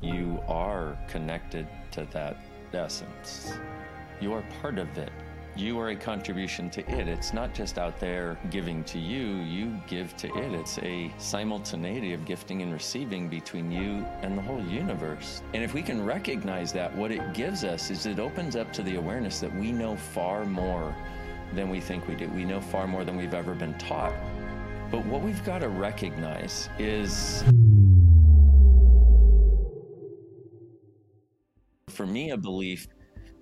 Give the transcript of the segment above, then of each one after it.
You are connected to that essence. You are part of it. You are a contribution to it. It's not just out there giving to you, you give to it. It's a simultaneity of gifting and receiving between you and the whole universe. And if we can recognize that, what it gives us is it opens up to the awareness that we know far more than we think we do. We know far more than we've ever been taught. But what we've got to recognize is for me, a belief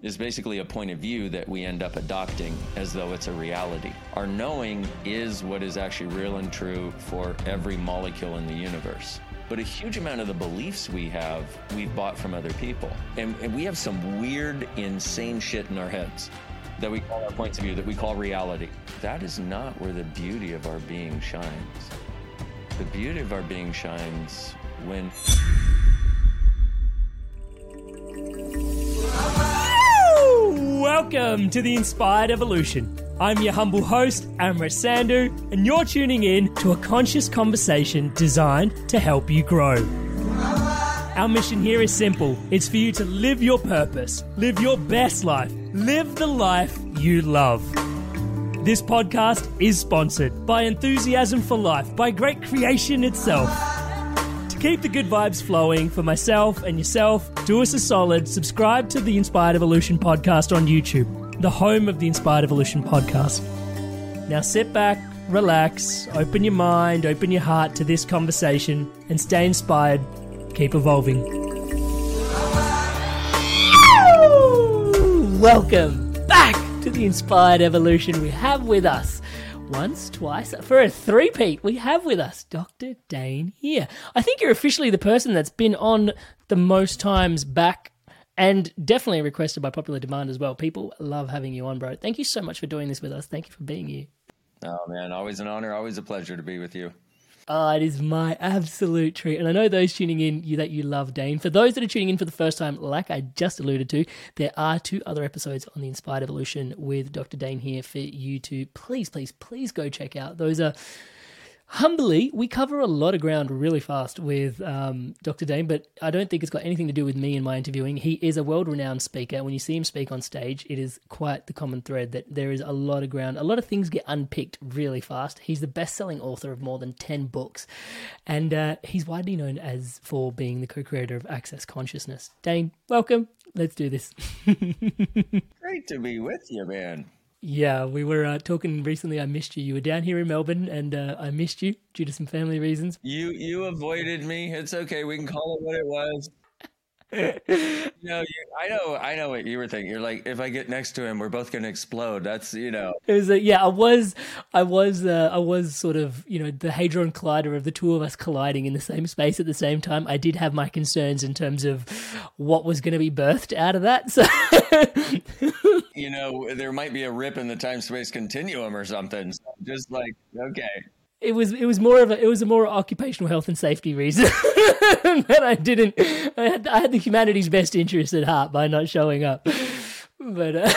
is basically a point of view that we end up adopting as though it's a reality. Our knowing is what is actually real and true for every molecule in the universe. But a huge amount of the beliefs we have, we've bought from other people. And, and we have some weird, insane shit in our heads that we call our points of view, that we call reality. That is not where the beauty of our being shines. The beauty of our being shines when Welcome to the Inspired Evolution. I'm your humble host, Amrit Sandhu, and you're tuning in to a conscious conversation designed to help you grow. Our mission here is simple it's for you to live your purpose, live your best life, live the life you love. This podcast is sponsored by Enthusiasm for Life, by Great Creation itself. Keep the good vibes flowing for myself and yourself, do us a solid, subscribe to the Inspired Evolution podcast on YouTube, the home of the Inspired Evolution podcast. Now sit back, relax, open your mind, open your heart to this conversation, and stay inspired. Keep evolving. Welcome back to the Inspired Evolution. We have with us once, twice, for a three-peat, we have with us Dr. Dain Heer. I think you're officially the person that's been on the most times back and definitely requested by popular demand as well. People love having you on, bro. Thank you so much for doing this with us. Thank you for being here. Oh man, always an honor, always a pleasure to be with you. Oh, it is my absolute treat. And I know those tuning in you that you love Dain. For those that are tuning in for the first time, like I just alluded to, there are two other episodes on the Inspired Evolution with Dr. Dain Heer for you to please, please, please go check out. Those are humbly, we cover a lot of ground really fast with um, Dr. Dain, but I don't think it's got anything to do with me and my interviewing. He is a world renowned speaker. When you see him speak on stage, it is quite the common thread that there is a lot of ground. A lot of things get unpicked really fast. He's the best selling author of more than 10 books, and uh, he's widely known as for being the co creator of Access Consciousness. Dain, welcome. Let's do this. Great to be with you, man. Yeah, we were uh, talking recently. I missed you. You were down here in Melbourne, and uh, I missed you due to some family reasons. You you avoided me. It's okay. We can call it what it was. No, you, I know, I know what you were thinking. You're like, if I get next to him, we're both going to explode. That's you know. It was a, yeah. I was, I was, uh, I was sort of you know the hadron collider of the two of us colliding in the same space at the same time. I did have my concerns in terms of what was going to be birthed out of that. So. you know, there might be a rip in the time space continuum or something. So just like, okay. It was it was more of a it was a more occupational health and safety reason that I didn't I had, I had the humanity's best interest at heart by not showing up, but uh,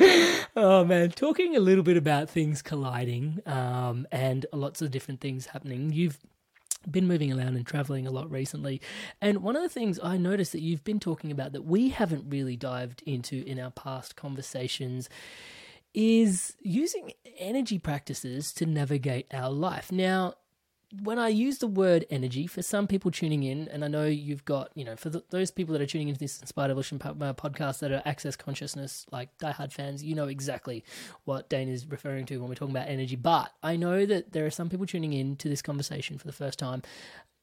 oh man, talking a little bit about things colliding um, and lots of different things happening. You've been moving around and traveling a lot recently. And one of the things I noticed that you've been talking about that we haven't really dived into in our past conversations is using energy practices to navigate our life. Now, when I use the word energy, for some people tuning in, and I know you've got, you know, for the, those people that are tuning into this Inspired Evolution uh, podcast that are Access Consciousness, like diehard fans, you know exactly what Dain is referring to when we're talking about energy. But I know that there are some people tuning in to this conversation for the first time,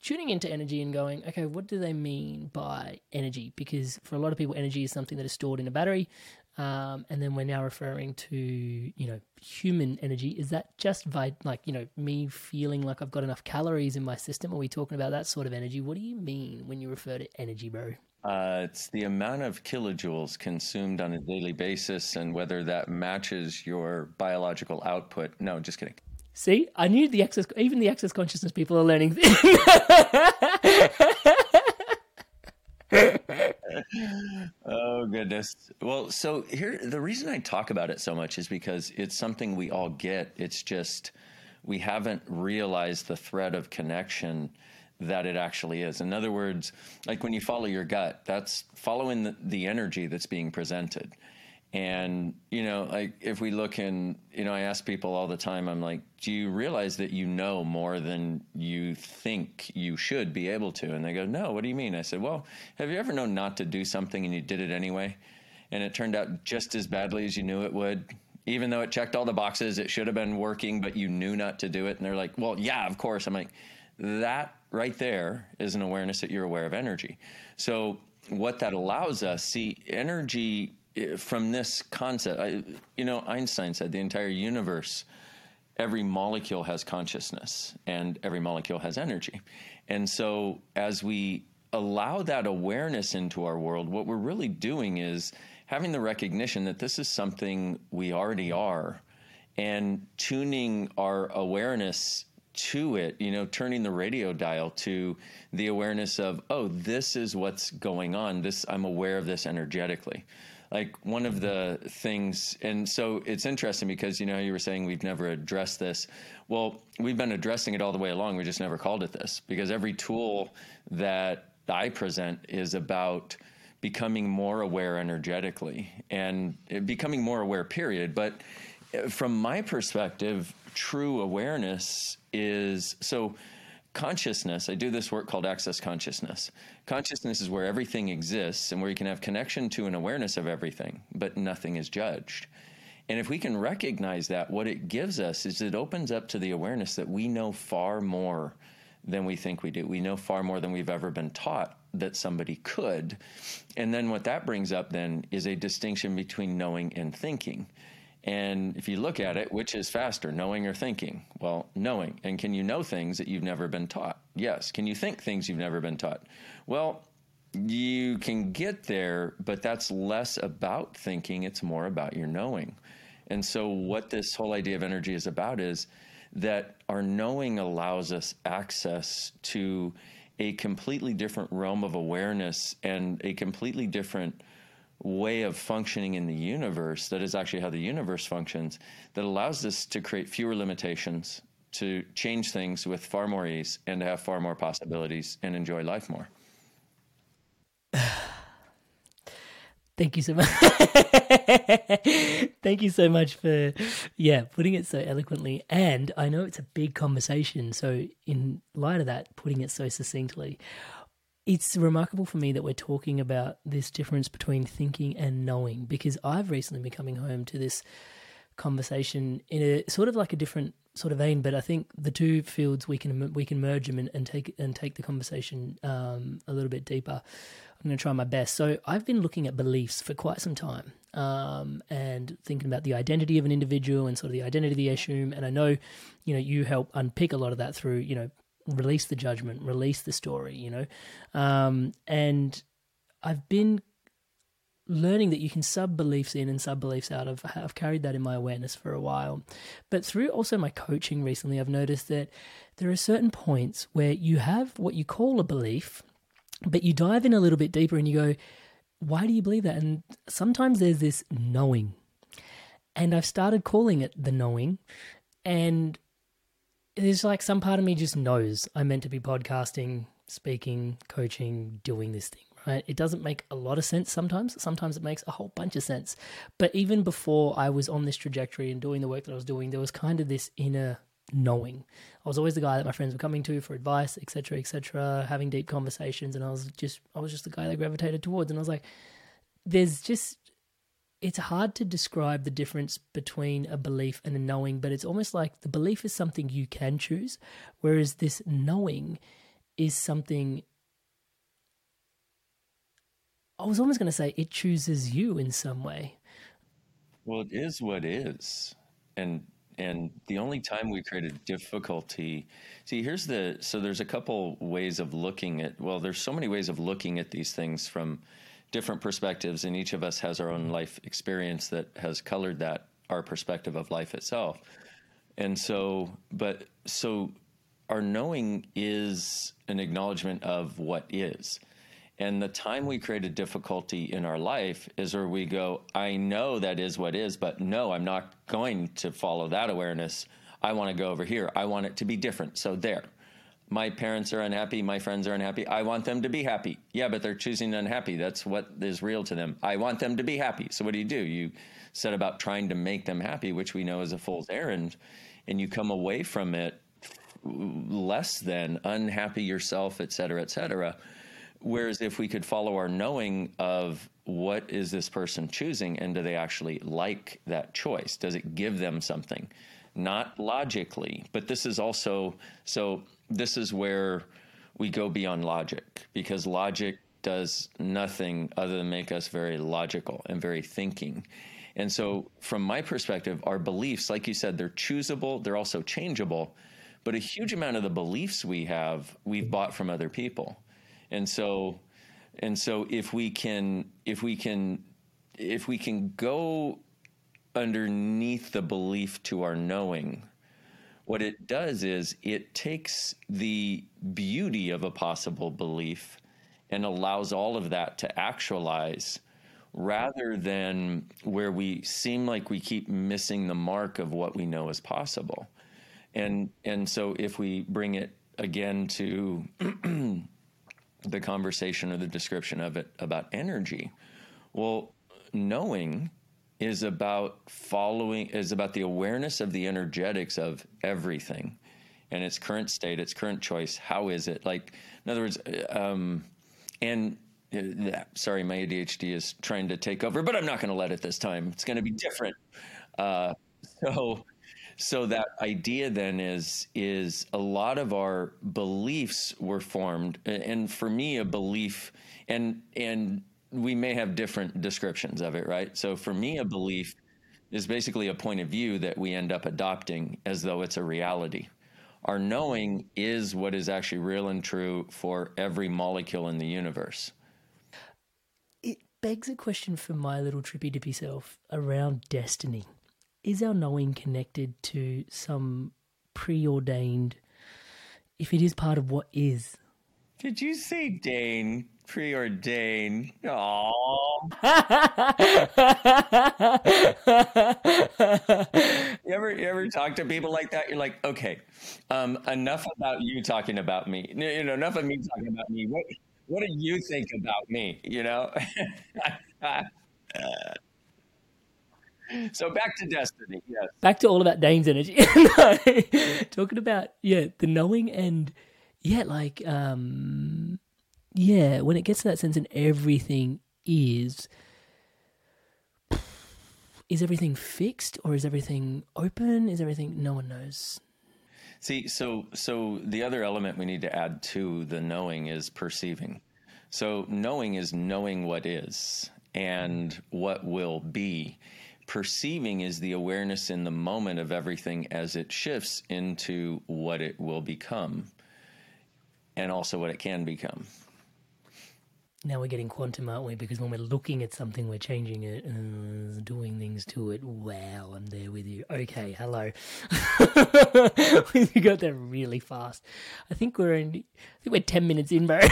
tuning into energy and going, okay, what do they mean by energy? Because for a lot of people, energy is something that is stored in a battery. Um, and then we're now referring to, you know, human energy. Is that just by, like, you know, me feeling like I've got enough calories in my system? Are we talking about that sort of energy? What do you mean when you refer to energy, bro? Uh, it's the amount of kilojoules consumed on a daily basis and whether that matches your biological output. No, just kidding. See, I knew the access, even the access consciousness people are learning. oh goodness. Well, so here the reason I talk about it so much is because it's something we all get. It's just we haven't realized the thread of connection that it actually is. In other words, like when you follow your gut, that's following the, the energy that's being presented. And, you know, like if we look in, you know, I ask people all the time, I'm like, do you realize that you know more than you think you should be able to? And they go, no, what do you mean? I said, well, have you ever known not to do something and you did it anyway? And it turned out just as badly as you knew it would? Even though it checked all the boxes, it should have been working, but you knew not to do it. And they're like, well, yeah, of course. I'm like, that right there is an awareness that you're aware of energy. So, what that allows us, see, energy from this concept, I, you know, Einstein said the entire universe, every molecule has consciousness and every molecule has energy. And so as we allow that awareness into our world, what we're really doing is having the recognition that this is something we already are and tuning our awareness to it, you know, turning the radio dial to the awareness of, oh, this is what's going on. This I'm aware of this energetically like one of the things and so it's interesting because you know you were saying we've never addressed this. Well we've been addressing it all the way along. We just never called it this because every tool that i present is about becoming more aware energetically and becoming more aware period. But uh, from my perspective true awareness is so consciousness, I do this work called access consciousness. Consciousness is where everything exists and where you can have connection to an awareness of everything, but nothing is judged. And if we can recognize that, what it gives us is it opens up to the awareness that we know far more than we think we do. We know far more than we've ever been taught that somebody could. And then what that brings up then is a distinction between knowing and thinking. And if you look at it, which is faster, knowing or thinking? Well, knowing. And can you know things that you've never been taught? Yes. Can you think things you've never been taught? Well, you can get there, but that's less about thinking, it's more about your knowing. And so, what this whole idea of energy is about is that our knowing allows us access to a completely different realm of awareness and a completely different way of functioning in the universe that is actually how the universe functions that allows us to create fewer limitations to change things with far more ease and to have far more possibilities and enjoy life more. Thank you so much. Thank you so much for yeah putting it so eloquently. And i know it's a big conversation so in light of that putting it so succinctly it's remarkable for me that we're talking about this difference between thinking and knowing because I've recently been coming home to this conversation in a sort of like a different sort of vein, but I think the two fields we can we can merge them and, and take and take the conversation um, a little bit deeper. I'm going to try my best. So I've been looking at beliefs for quite some time um, and thinking about the identity of an individual and sort of the identity of the issue. And I know, you know, you help unpick a lot of that through you know release the judgment, release the story, you know. Um, and I've been learning that you can sub beliefs in and sub beliefs out. I've, I've carried that in my awareness for a while. But through also my coaching recently, I've noticed that there are certain points where you have what you call a belief, but you dive in a little bit deeper and you go, why do you believe that? And sometimes there's this knowing. And I've started calling it the knowing. And there's like some part of me just knows I'm meant to be podcasting, speaking, coaching, doing this thing, right? It doesn't make a lot of sense sometimes. Sometimes it makes a whole bunch of sense. But even before I was on this trajectory and doing the work that I was doing, there was kind of this inner knowing. I was always the guy that my friends were coming to for advice, etc., etc., having deep conversations, and I was just I was just the guy they gravitated towards. And I was like, there's just it's hard to describe the difference between a belief and a knowing, but it's almost like the belief is something you can choose, whereas this knowing is something. I was almost going to say it chooses you in some way. Well, it is what is, and and the only time we created difficulty. See, here's the so there's a couple ways of looking at. Well, there's so many ways of looking at these things from different perspectives, and each of us has our own mm-hmm. life experience that has colored that our perspective of life itself. And so, but so our knowing is an acknowledgement of what is. And the time we create a difficulty in our life is where we go, I know that is what is, but no, I'm not going to follow that awareness. I want to go over here. I want it to be different. So there. My parents are unhappy, my friends are unhappy. I want them to be happy. Yeah, but they're choosing unhappy. That's what is real to them. I want them to be happy. So what do you do? You set about trying to make them happy, which we know is a fool's errand, and you come away from it less than unhappy yourself, et cetera, et cetera. Whereas if we could follow our knowing of what is this person choosing and do they actually like that choice? Does it give them something? Not logically, but this is also so this is where we go beyond logic because logic does nothing other than make us very logical and very thinking. And so, from my perspective, our beliefs, like you said, they're choosable, they're also changeable. But a huge amount of the beliefs we have, we've bought from other people. And so, and so if we can, if we can, if we can go underneath the belief to our knowing, what it does is it takes the beauty of a possible belief and allows all of that to actualize rather than where we seem like we keep missing the mark of what we know is possible. And and so if we bring it again to the conversation or the description of it about energy, well, knowing is about following is about the awareness of the energetics of everything and its current state its current choice. How is it? Like in other words um, and uh, sorry my adhd is trying to take over but i'm not going to let it this time. It's going to be different. Uh, so so that idea then is is a lot of our beliefs were formed and for me a belief and and we may have different descriptions of it, right? So for me, a belief is basically a point of view that we end up adopting as though it's a reality. Our knowing is what is actually real and true for every molecule in the universe. It begs a question for my little trippy dippy self around destiny. Is our knowing connected to some preordained, if it is part of what is? Did you say Dain? Preordained. Aww. you ever you ever talk to people like that? You're like, okay, um, enough about you talking about me. You know, enough of me talking about me. What what do you think about me? You know. so back to destiny. Yes. Back to all about Dain's energy. Talking about yeah, the knowing and yeah, like um yeah, when it gets to that sense and everything is is everything fixed or is everything open? Is everything no one knows? See, so so the other element we need to add to the knowing is perceiving. So knowing is knowing what is and what will be. Perceiving is the awareness in the moment of everything as it shifts into what it will become and also what it can become now we're getting quantum, aren't we? Because when we're looking at something, we're changing it, uh, doing things to it. Wow, I'm there with you. Okay, hello. we got there really fast. I think we're only, I think we're ten minutes in, bro. I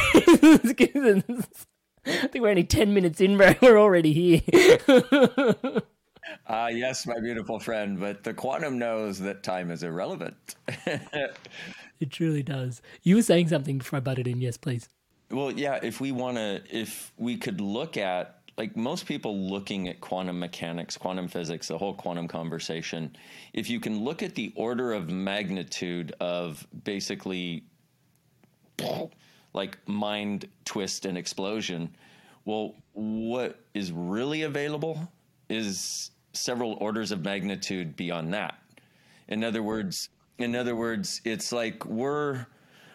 think we're only ten minutes in, bro. We're already here. Ah, uh, yes, my beautiful friend, but the quantum knows that time is irrelevant. it truly does. You were saying something before I butted in. Yes, please. Well, yeah, if we want to, if we could look at, like most people looking at quantum mechanics, quantum physics, the whole quantum conversation, if you can look at the order of magnitude of basically like mind twist and explosion, well, what is really available is several orders of magnitude beyond that. In other words, in other words, it's like we're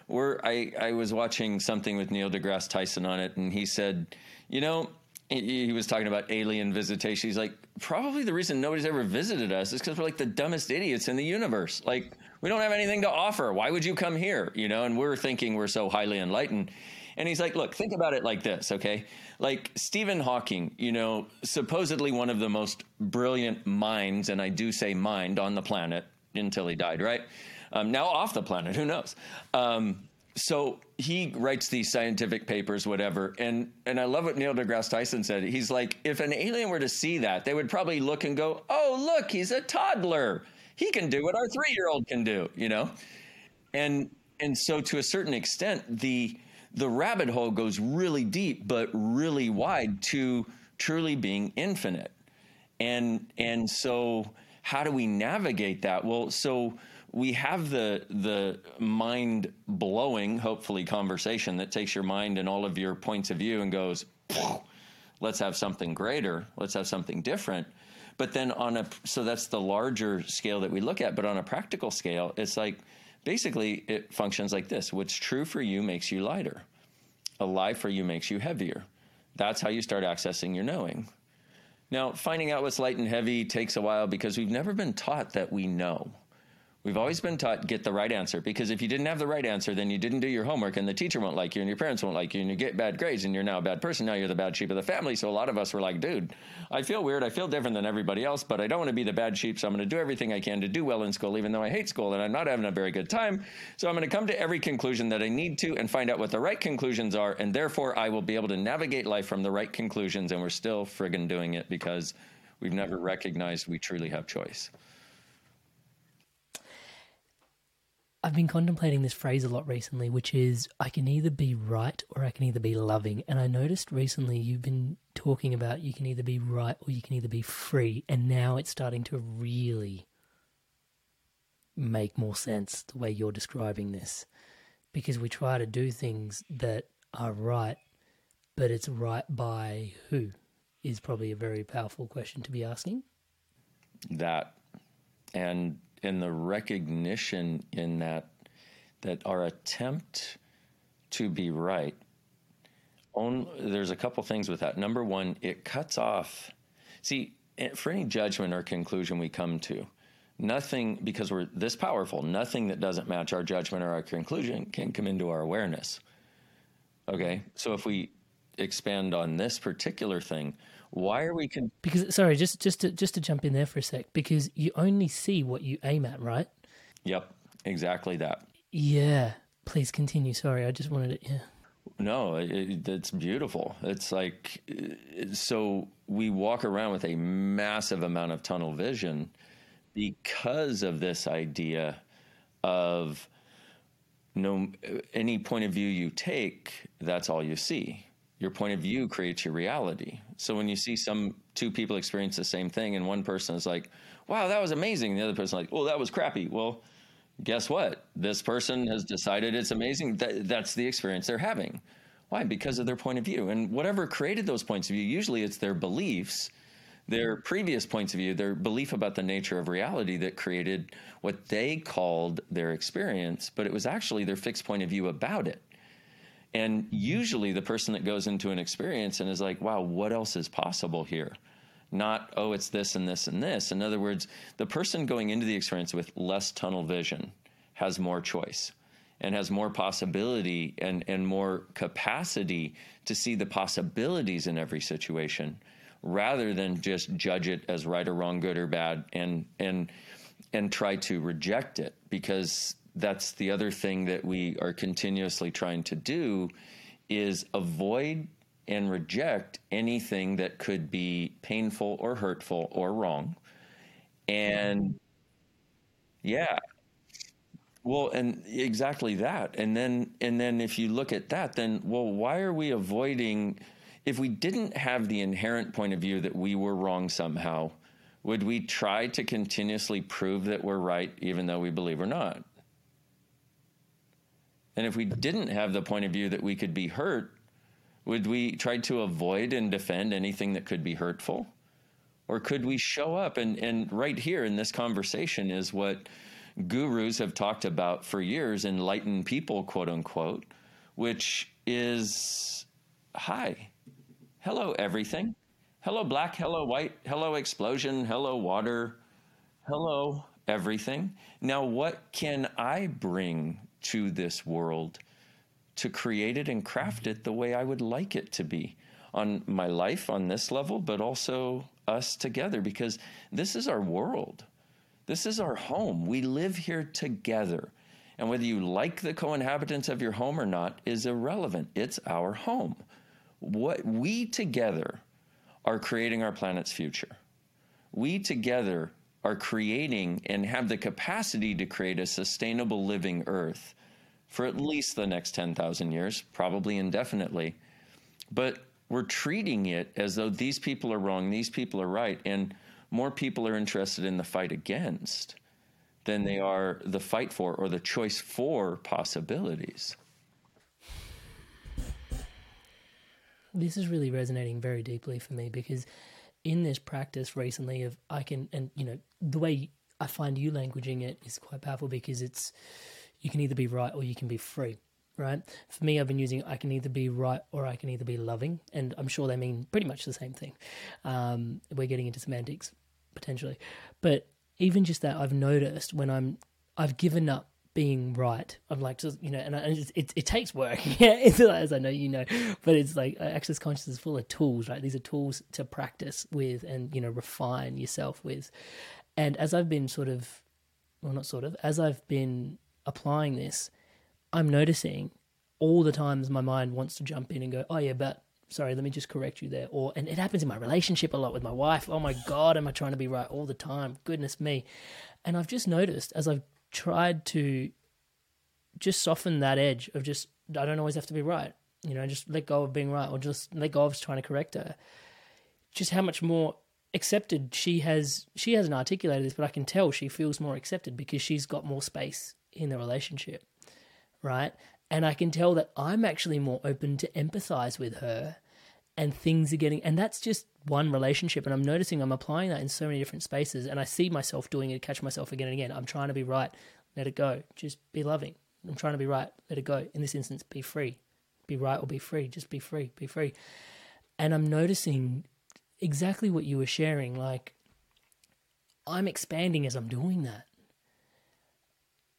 we're I, I was watching something with Neil deGrasse Tyson on it, and he said, you know, he, he was talking about alien visitation. He's like, probably the reason nobody's ever visited us is because we're like the dumbest idiots in the universe. Like, we don't have anything to offer. Why would you come here? You know, and we're thinking we're so highly enlightened. And he's like, look, think about it like this, okay? Like Stephen Hawking, you know, supposedly one of the most brilliant minds, and I do say mind on the planet until he died, right? Um, now off the planet, who knows? Um, so he writes these scientific papers, whatever, and and I love what Neil deGrasse Tyson said. He's like, if an alien were to see that, they would probably look and go, "Oh, look, he's a toddler. He can do what our three-year-old can do," you know. And and so to a certain extent, the the rabbit hole goes really deep, but really wide to truly being infinite. And and so how do we navigate that? Well, so we have the the mind blowing, hopefully, conversation that takes your mind and all of your points of view and goes, let's have something greater, let's have something different. But then on a so that's the larger scale that we look at, but on a practical scale, it's like basically it functions like this. What's true for you makes you lighter. A lie for you makes you heavier. That's how you start accessing your knowing. Now, finding out what's light and heavy takes a while because we've never been taught that we know. We've always been taught get the right answer because if you didn't have the right answer, then you didn't do your homework and the teacher won't like you and your parents won't like you and you get bad grades and you're now a bad person. Now you're the bad sheep of the family. So a lot of us were like, dude, I feel weird. I feel different than everybody else, but I don't want to be the bad sheep. So I'm going to do everything I can to do well in school, even though I hate school and I'm not having a very good time. So I'm going to come to every conclusion that I need to and find out what the right conclusions are. And therefore I will be able to navigate life from the right conclusions. And we're still friggin' doing it because we've never recognized we truly have choice. I've been contemplating this phrase a lot recently, which is I can either be right or I can either be loving. And I noticed recently you've been talking about you can either be right or you can either be free. And now it's starting to really make more sense the way you're describing this. Because we try to do things that are right, but it's right by who is probably a very powerful question to be asking. That and in the recognition in that that our attempt to be right on, there's a couple things with that. Number one it cuts off see eh, for any judgment or conclusion we come to nothing because we're this powerful nothing that doesn't match our judgment or our conclusion can come into our awareness. Okay? So if we expand on this particular thing why are we con- because sorry just just to just to jump in there for a sec because you only see what you aim at right? Yep exactly that. Yeah. Please continue. Sorry i just wanted it yeah. No it, it's beautiful. It's like so we walk around with a massive amount of tunnel vision because of this idea of no any point of view you take that's all you see. Your point of view creates your reality. So when you see some two people experience the same thing and one person is like, wow, that was amazing. The other person is like, well, that was crappy. Well, guess what? This person has decided it's amazing. That, that's the experience they're having. Why? Because of their point of view. And whatever created those points of view, usually it's their beliefs, their previous points of view, their belief about the nature of reality that created what they called their experience, but it was actually their fixed point of view about it. And usually the person that goes into an experience and is like, wow, what else is possible here? Not, oh, it's this and this and this. In other words, the person going into the experience with less tunnel vision has more choice and has more possibility and, and more capacity to see the possibilities in every situation rather than just judge it as right or wrong, good or bad, and and and try to reject it because that's the other thing that we are continuously trying to do is avoid and reject anything that could be painful or hurtful or wrong. And yeah. Well, and exactly that. And then and then if you look at that then well why are we avoiding if we didn't have the inherent point of view that we were wrong somehow, would we try to continuously prove that we're right even though we believe we're not? And if we didn't have the point of view that we could be hurt, would we try to avoid and defend anything that could be hurtful? Or could we show up? And, and right here in this conversation is what gurus have talked about for years, enlightened people, quote unquote, which is hi, hello, everything. Hello, black, hello, white, hello, explosion, hello, water, hello, everything. Now, what can I bring to this world to create it and craft it the way I would like it to be on my life on this level, but also us together because this is our world. This is our home. We live here together. And whether you like the co inhabitants of your home or not is irrelevant. It's our home. What we together are creating our planet's future. We together are creating and have the capacity to create a sustainable living earth for at least the next 10,000 years, probably indefinitely. But we're treating it as though these people are wrong, these people are right, and more people are interested in the fight against than they are the fight for or the choice for possibilities. This is really resonating very deeply for me because in this practice recently of I can and you know the way I find you languaging it is quite powerful because it's you can either be right or you can be free right? For me, I've been using I can either be right or I can either be loving, and I'm sure they mean pretty much the same thing. Um, we're getting into semantics potentially, but even just that, I've noticed when I'm I've given up being right. I'm like, just, you know, and, it, it, it takes work, yeah, as I know you know, but it's like uh, access consciousness is full of tools, right? These are tools to practice with and you know refine yourself with. And as I've been sort of, well, not sort of, as I've been applying this, I'm noticing all the times my mind wants to jump in and go, oh yeah, but sorry, let me just correct you there. Or and it happens in my relationship a lot with my wife. Oh my god, am I trying to be right all the time? Goodness me. And I've just noticed as I've tried to just soften that edge of just I don't always have to be right. You know, just let go of being right or just let go of trying to correct her. Just how much more accepted she has she hasn't articulated this, but I can tell she feels more accepted because she's got more space in the relationship right? And I can tell that I'm actually more open to empathize with her and things are getting, and that's just one relationship. And I'm noticing I'm applying that in so many different spaces. And I see myself doing it, catch myself again and again. I'm trying to be right, let it go. Just be loving. I'm trying to be right, let it go. In this instance, be free. Be right or be free. Just be free, be free. And I'm noticing exactly what you were sharing. Like, I'm expanding as I'm doing that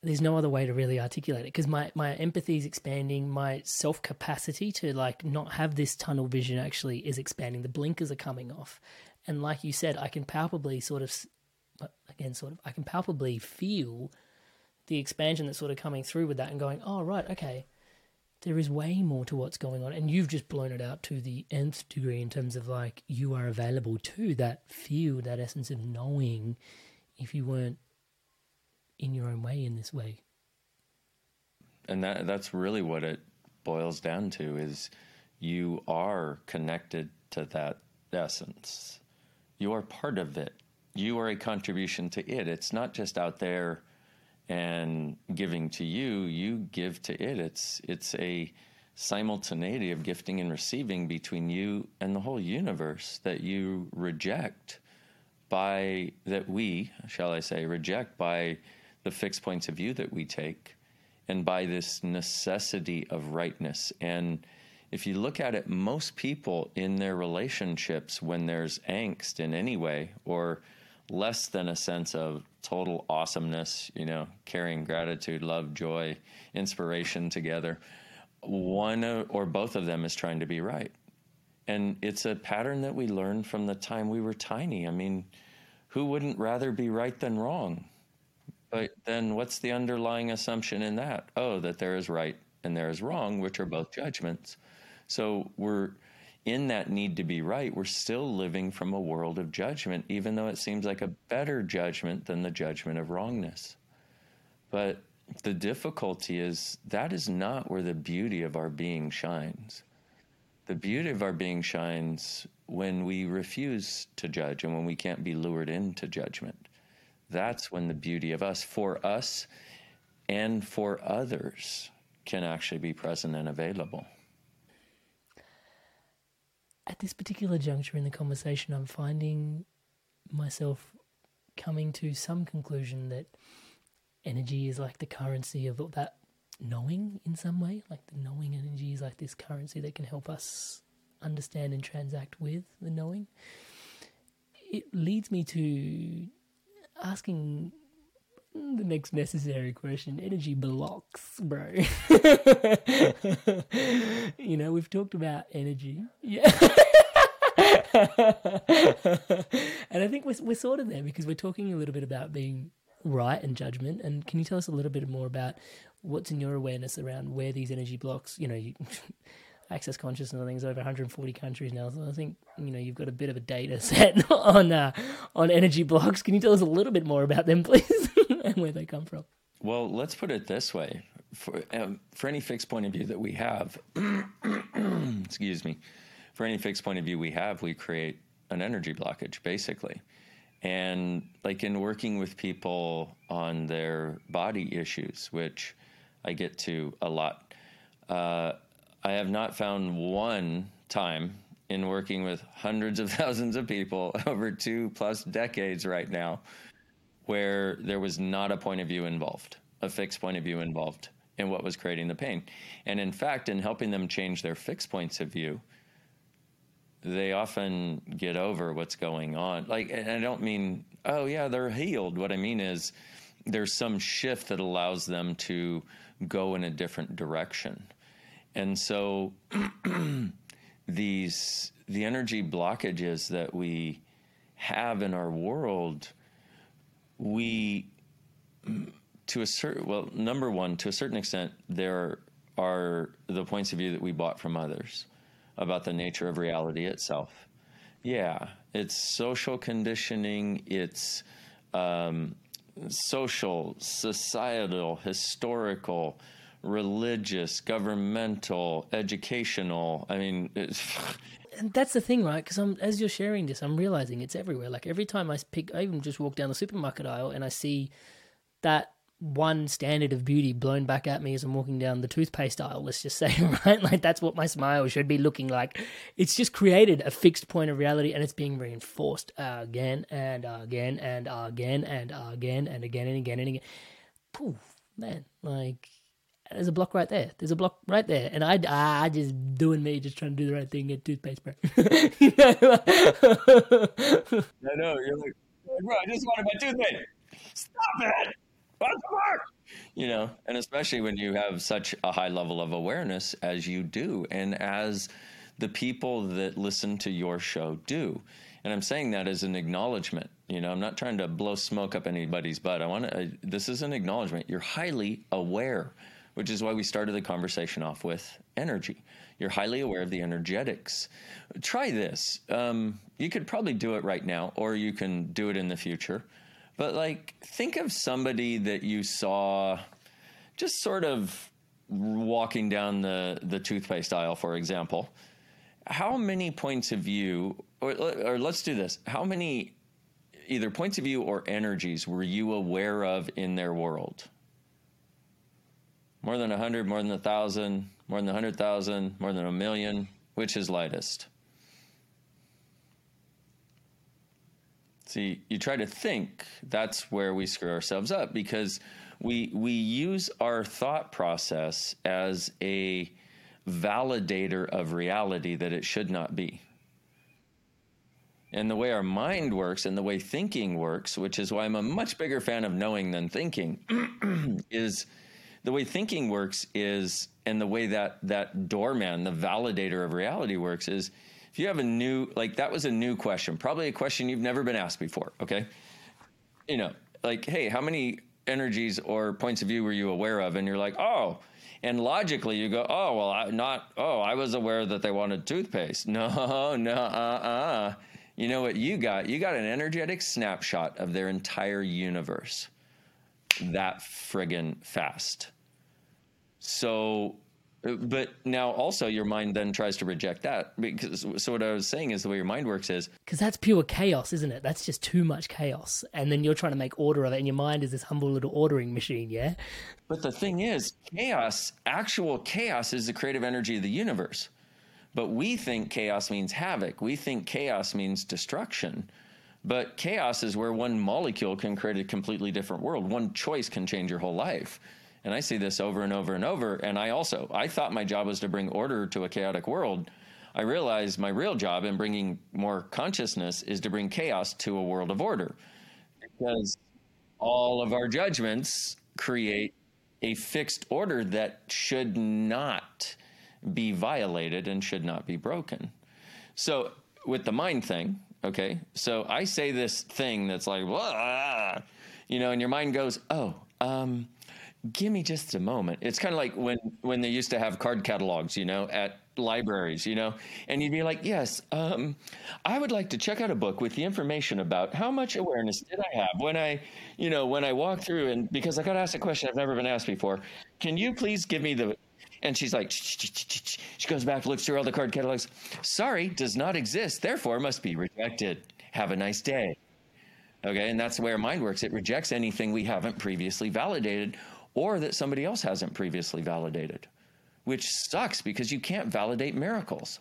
there's no other way to really articulate it because my, my empathy is expanding. My self capacity to like not have this tunnel vision actually is expanding. The blinkers are coming off. And like you said i can palpably sort of again sort of i can palpably feel the expansion that's sort of coming through with that and going oh right okay. There is way more to what's going on. And you've just blown it out to the nth degree in terms of like you are available to that feel that essence of knowing if you weren't in your own way in this way. And that that's really what it boils down to is you are connected to that essence. You are part of it. You are a contribution to it. It's not just out there and giving to you, you give to it. It's it's a simultaneity of gifting and receiving between you and the whole universe that you reject by that we, shall I say, reject by the fixed points of view that we take and by this necessity of rightness. And if you look at it, most people in their relationships, when there's angst in any way, or less than a sense of total awesomeness, you know, caring, gratitude, love, joy, inspiration together, one or both of them is trying to be right. And it's a pattern that we learned from the time we were tiny. I mean, who wouldn't rather be right than wrong? But then what's the underlying assumption in that? Oh, that there is right and there is wrong, which are both judgments. So we're in that need to be right, we're still living from a world of judgment, even though it seems like a better judgment than the judgment of wrongness. But the difficulty is that is not where the beauty of our being shines. The beauty of our being shines when we refuse to judge and when we can't be lured into judgment that's when the beauty of us, for us and for others, can actually be present and available. At this particular juncture in the conversation, I'm finding myself coming to some conclusion that energy is like the currency of that knowing in some way. Like the knowing energy is like this currency that can help us understand and transact with the knowing. It leads me to asking the next necessary question. Energy blocks bro. You know we've talked about energy. Yeah. And i think we're, we're sort of there because we're talking a little bit about being right and judgment. And can you tell us a little bit more about what's in your awareness around where these energy blocks you know you, access consciousness I think is over 140 countries now. So I think you know you've got a bit of a data set on uh, on energy blocks. Can you tell us a little bit more about them, please, and where they come from? Well, let's put it this way. for, um, for any fixed point of view that we have, excuse me, for any fixed point of view we have, we create an energy blockage, basically. And like in working with people on their body issues, which I get to a lot, uh, I have not found one time in working with hundreds of thousands of people over two plus decades right now where there was not a point of view involved, a fixed point of view involved in what was creating the pain. And in fact, in helping them change their fixed points of view, they often get over what's going on. Like, and I don't mean, oh, yeah, they're healed. What I mean is there's some shift that allows them to go in a different direction. And so these, the energy blockages that we have in our world, we, to a certain, well, number one, to a certain extent, there are the points of view that we bought from others about the nature of reality itself. Yeah, it's social conditioning, it's um, social, societal, historical, religious, governmental, educational. I mean, and that's the thing, right? Because as you're sharing this, I'm realizing it's everywhere. Like every time I pick, I even just walk down the supermarket aisle and I see that one standard of beauty blown back at me as I'm walking down the toothpaste aisle, let's just say, right? Like that's what my smile should be looking like. It's just created a fixed point of reality and it's being reinforced again and again and again and again and again and again and again. Poof, man, like there's a block right there. There's a block right there. And I, I just doing me, just trying to do the right thing, get toothpaste, bro. I know, you're like, bro, I just wanted my toothpaste. Stop it you know, and especially when you have such a high level of awareness as you do, and as the people that listen to your show do. And I'm saying that as an acknowledgement. You know, I'm not trying to blow smoke up anybody's butt. I want to, uh, this is an acknowledgement. You're highly aware, which is why we started the conversation off with energy. You're highly aware of the energetics. Try this. Um, you could probably do it right now, or you can do it in the future. But like, think of somebody that you saw just sort of walking down the, the toothpaste aisle, for example. How many points of view, or, or let's do this, how many either points of view or energies were you aware of in their world? More than 100, more than 1,000, more than 100,000, more than a million? Which is lightest? See, you try to think, that's where we screw ourselves up because we we use our thought process as a validator of reality that it should not be. And the way our mind works and the way thinking works, which is why I'm a much bigger fan of knowing than thinking, is the way thinking works is and the way that that doorman, the validator of reality works is if you have a new, like that was a new question, probably a question you've never been asked before. Okay. You know, like, hey, how many energies or points of view were you aware of? And you're like, oh, and logically you go, oh, well, I not, oh, I was aware that they wanted toothpaste. No, no, uh, uh. You know what you got? You got an energetic snapshot of their entire universe that friggin' fast. So uh, but now also your mind then tries to reject that because so what I was saying is the way your mind works is because that's pure chaos, isn't it? That's just too much chaos, and then you're trying to make order of it, and your mind is this humble little ordering machine, yeah. But the thing is, chaos, actual chaos, is the creative energy of the universe. But we think chaos means havoc. We think chaos means destruction. But chaos is where one molecule can create a completely different world. One choice can change your whole life. And I see this over and over and over. And I also, I thought my job was to bring order to a chaotic world. I realized my real job in bringing more consciousness is to bring chaos to a world of order. Because all of our judgments create a fixed order that should not be violated and should not be broken. So, with the mind thing, okay, so I say this thing that's like, Wah! you know, and your mind goes, oh, um, give me just a moment. It's kind of like when when they used to have card catalogs, you know, at libraries, you know, and you'd be like, "Yes, um, I would like to check out a book with the information about how much awareness did I have when I, you know, when I walk through and because I got asked a question I've never been asked before. Can you please give me the?" And she's like, she goes back, looks through all the card catalogs. Sorry, does not exist, therefore must be rejected. Have a nice day. Okay, and that's where mind works. It rejects anything we haven't previously validated or that somebody else hasn't previously validated which sucks because you can't validate miracles.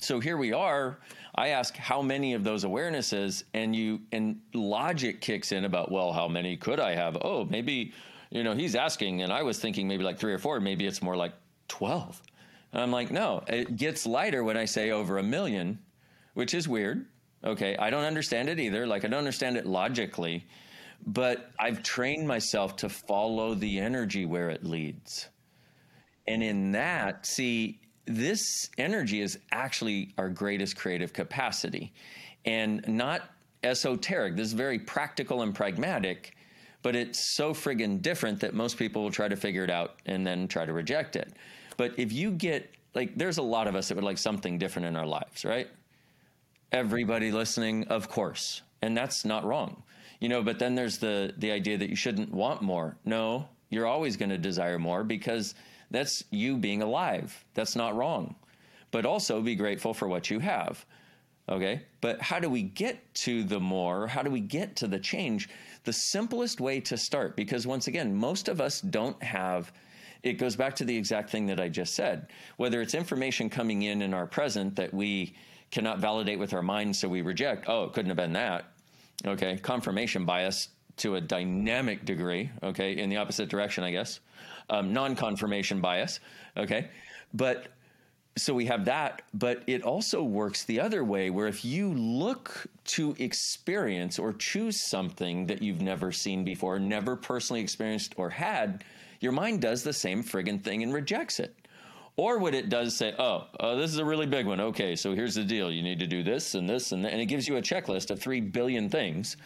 So here we are. I ask how many of those awarenesses, and you and logic kicks in about well, how many could I have? Oh, maybe you know he's asking, and I was thinking maybe like three or four. Maybe it's more like twelve. And I'm like, no, it gets lighter when I say over a million, which is weird. Okay, I don't understand it either. Like I don't understand it logically but I've trained myself to follow the energy where it leads. And in that, see, this energy is actually our greatest creative capacity and not esoteric. This is very practical and pragmatic, but it's so friggin' different that most people will try to figure it out and then try to reject it. But if you get, like, there's a lot of us that would like something different in our lives, right? Everybody listening, of course. And that's not wrong you know but then there's the the idea that you shouldn't want more. No you're always going to desire more because that's you being alive. That's not wrong. But also be grateful for what you have okay? But how do we get to the more? How do we get to the change? The simplest way to start because once again most of us don't have it goes back to the exact thing that I just said. Whether it's information coming in in our present that we cannot validate with our mind, so we reject, oh, it couldn't have been that okay, confirmation bias to a dynamic degree, okay, in the opposite direction, I guess, um, non confirmation bias, okay, but so we have that, but it also works the other way where if you look to experience or choose something that you've never seen before, never personally experienced or had, your mind does the same friggin' thing and rejects it. Or what it does say, oh, uh, this is a really big one. Okay, so here's the deal. You need to do this and this and. And it gives you a checklist of three billion things.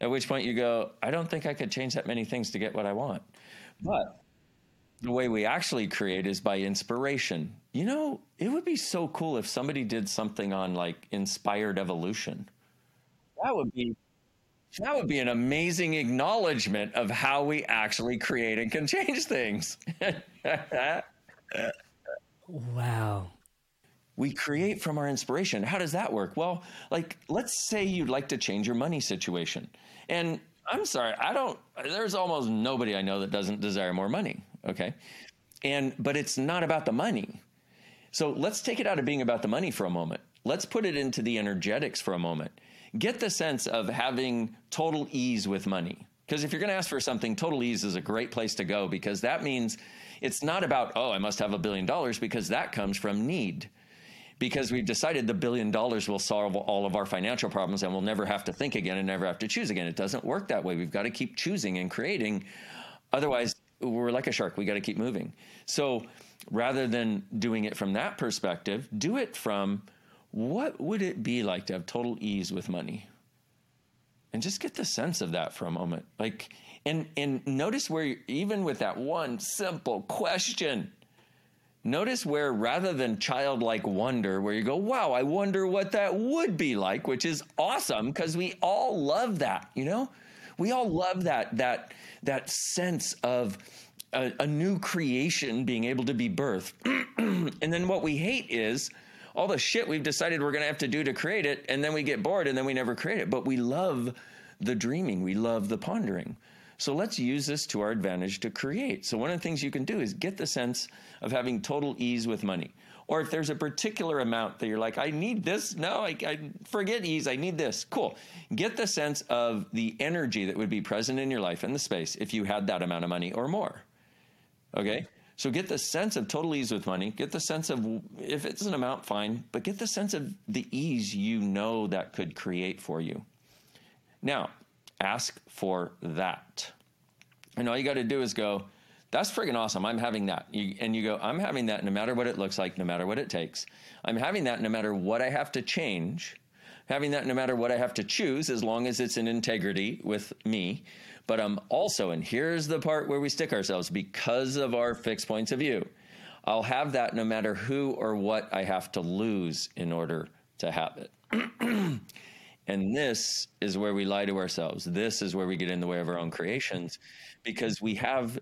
At which point you go, I don't think I could change that many things to get what I want. But the way we actually create is by inspiration. You know, it would be so cool if somebody did something on like inspired evolution. That would be that would be an amazing acknowledgement of how we actually create and can change things. Wow. We create from our inspiration. How does that work? Well, like, let's say you'd like to change your money situation. And I'm sorry, I don't, there's almost nobody I know that doesn't desire more money. Okay. And, but it's not about the money. So let's take it out of being about the money for a moment. Let's put it into the energetics for a moment. Get the sense of having total ease with money. Because if you're going to ask for something, total ease is a great place to go because that means it's not about, oh, I must have a billion dollars because that comes from need. Because we've decided the billion dollars will solve all of our financial problems and we'll never have to think again and never have to choose again. It doesn't work that way. We've got to keep choosing and creating. Otherwise, we're like a shark. We got to keep moving. So rather than doing it from that perspective, do it from what would it be like to have total ease with money? And just get the sense of that for a moment. Like, and, and notice where, even with that one simple question, notice where rather than childlike wonder, where you go, wow, I wonder what that would be like, which is awesome because we all love that, you know? We all love that, that, that sense of a, a new creation being able to be birthed. and then what we hate is, all the shit we've decided we're going to have to do to create it, and then we get bored and then we never create it. But we love the dreaming, we love the pondering. So let's use this to our advantage to create. So one of the things you can do is get the sense of having total ease with money. Or if there's a particular amount that you're like, I need this. No, I, I forget ease. I need this. Cool. Get the sense of the energy that would be present in your life and the space if you had that amount of money or more. Okay. So get the sense of total ease with money. Get the sense of if it's an amount, fine, but get the sense of the ease you know that could create for you. Now, Ask for that. And all you got to do is go, that's friggin' awesome. I'm having that. You, and you go, I'm having that no matter what it looks like, no matter what it takes. I'm having that no matter what I have to change. Having that no matter what I have to choose, as long as it's in integrity with me. But I'm also, and here's the part where we stick ourselves because of our fixed points of view. I'll have that no matter who or what I have to lose in order to have it. and this is where we lie to ourselves. This is where we get in the way of our own creations because we have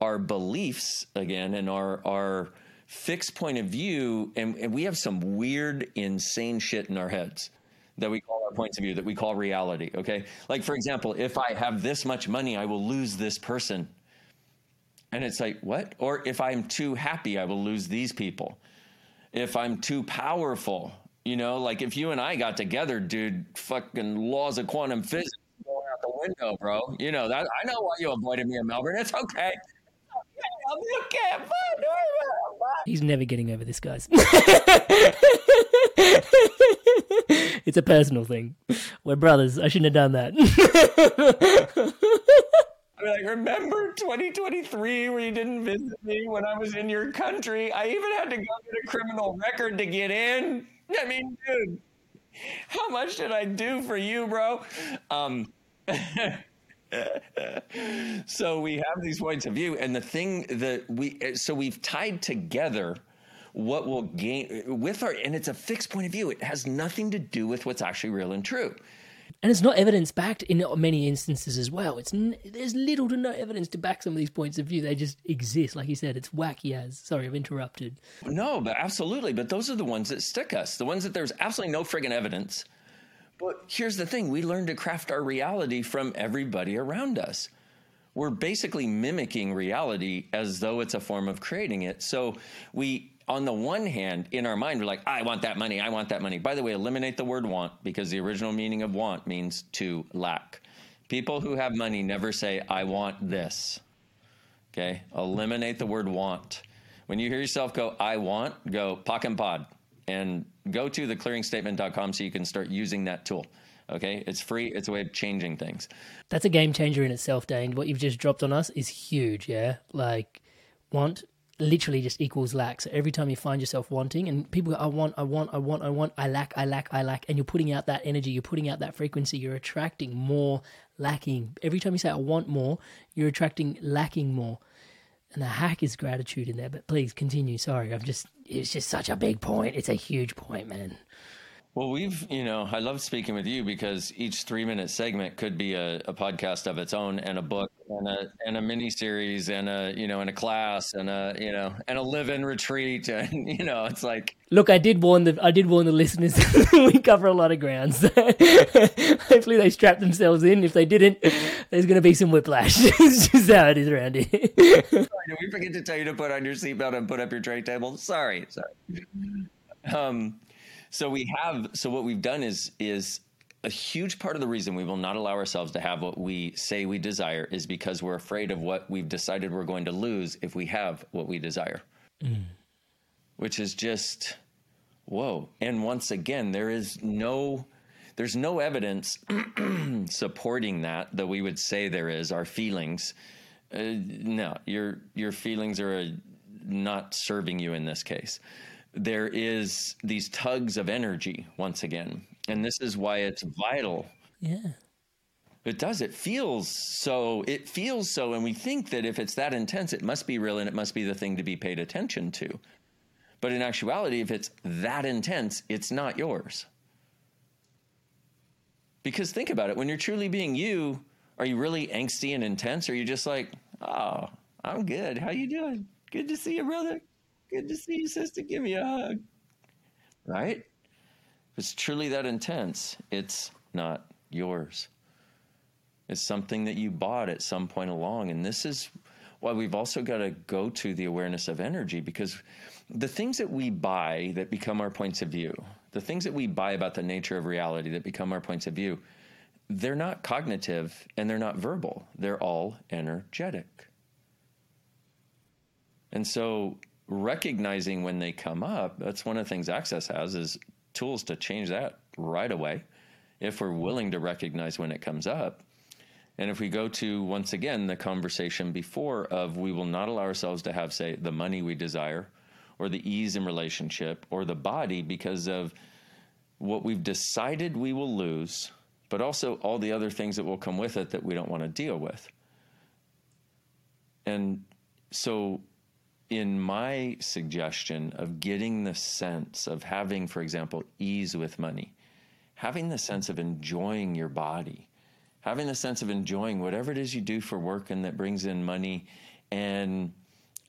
our beliefs again and our our fixed point of view and, and we have some weird insane shit in our heads that we call our points of view that we call reality okay? Like for example if i have this much money i will lose this person. And it's like what? Or if i'm too happy i will lose these people. If i'm too powerful you know like if you and i got together dude fucking laws of quantum physics going out the window bro you know that i know why you avoided me in melbourne it's okay I'll be okay. Fine. He's never getting over this, guys. it's a personal thing. We're brothers. I shouldn't have done that. I mean, like, remember 2023 where you didn't visit me when I was in your country? I even had to go get a criminal record to get in. I mean, dude, how much did I do for you, bro? Um, so we have these points of view, and the thing that we so we've tied together what will gain with our and it's a fixed point of view. It has nothing to do with what's actually real and true. And it's not evidence backed in many instances as well. It's there's little to no evidence to back some of these points of view. They just exist, like you said. It's wacky as. Sorry, I've interrupted. No, but absolutely. But those are the ones that stick us. The ones that there's absolutely no friggin' evidence but here's the thing we learn to craft our reality from everybody around us. We're basically mimicking reality as though it's a form of creating it. So we, on the one hand, in our mind, we're like, I want that money, I want that money. By the way, eliminate the word want because the original meaning of want means to lack. People who have money never say, I want this. Okay? Eliminate the word want. When you hear yourself go, I want, go POC and POD and go to theclearingstatement.com so you can start using that tool. Okay, it's free. It's a way of changing things. That's a game changer in itself, Dain. What you've just dropped on us is huge. Yeah, like want literally just equals lack. So every time you find yourself wanting, and people go, I want, I want, I want, I want, I lack, I lack, I lack, and you're putting out that energy, you're putting out that frequency, you're attracting more lacking. Every time you say I want more, you're attracting lacking more. And the hack is gratitude in there. But please continue. Sorry, I'm just it's just such a big point. It's a huge point, man. Well, we've, you know, I love speaking with you because each three minute segment could be a, a podcast of its own and a book and a, and a mini series and a, you know, and a class and a, you know, and a live in retreat. And, you know, it's like. Look, I did warn the, I did warn the listeners we cover a lot of grounds. Hopefully they strap themselves in. If they didn't, there's going to be some whiplash. it's just how it is around here. Did we forget to tell you to put on your seatbelt and put up your tray table? Sorry. Sorry. Um, so we have so what we've done is is a huge part of the reason we will not allow ourselves to have what we say we desire is because we're afraid of what we've decided we're going to lose if we have what we desire. Mm. Which is just whoa. And once again, there is no there's no evidence supporting that that we would say there is our feelings. Uh, no, your your feelings are a, not serving you in this case there is these tugs of energy once again. And this is why it's vital. Yeah. It does. It feels so. It feels so. And we think that if it's that intense, it must be real and it must be the thing to be paid attention to. But in actuality, if it's that intense, it's not yours. Because think about it when you're truly being you, are you really angsty and intense? Or are you just like, oh, I'm good. How you doing? Good to see you, brother. Good to see you, sister. Give me a hug. Right? If it's truly that intense, it's not yours. It's something that you bought at some point along. And this is why we've also got to go to the awareness of energy because the things that we buy that become our points of view, the things that we buy about the nature of reality that become our points of view, they're not cognitive and they're not verbal. They're all energetic. And so recognizing when they come up, that's one of the things Access has is tools to change that right away if we're willing to recognize when it comes up. And if we go to once again the conversation before of we will not allow ourselves to have say the money we desire or the ease in relationship or the body because of what we've decided we will lose, but also all the other things that will come with it that we don't want to deal with. And so in my suggestion of getting the sense of having, for example, ease with money, having the sense of enjoying your body, having the sense of enjoying whatever it is you do for work and that brings in money, and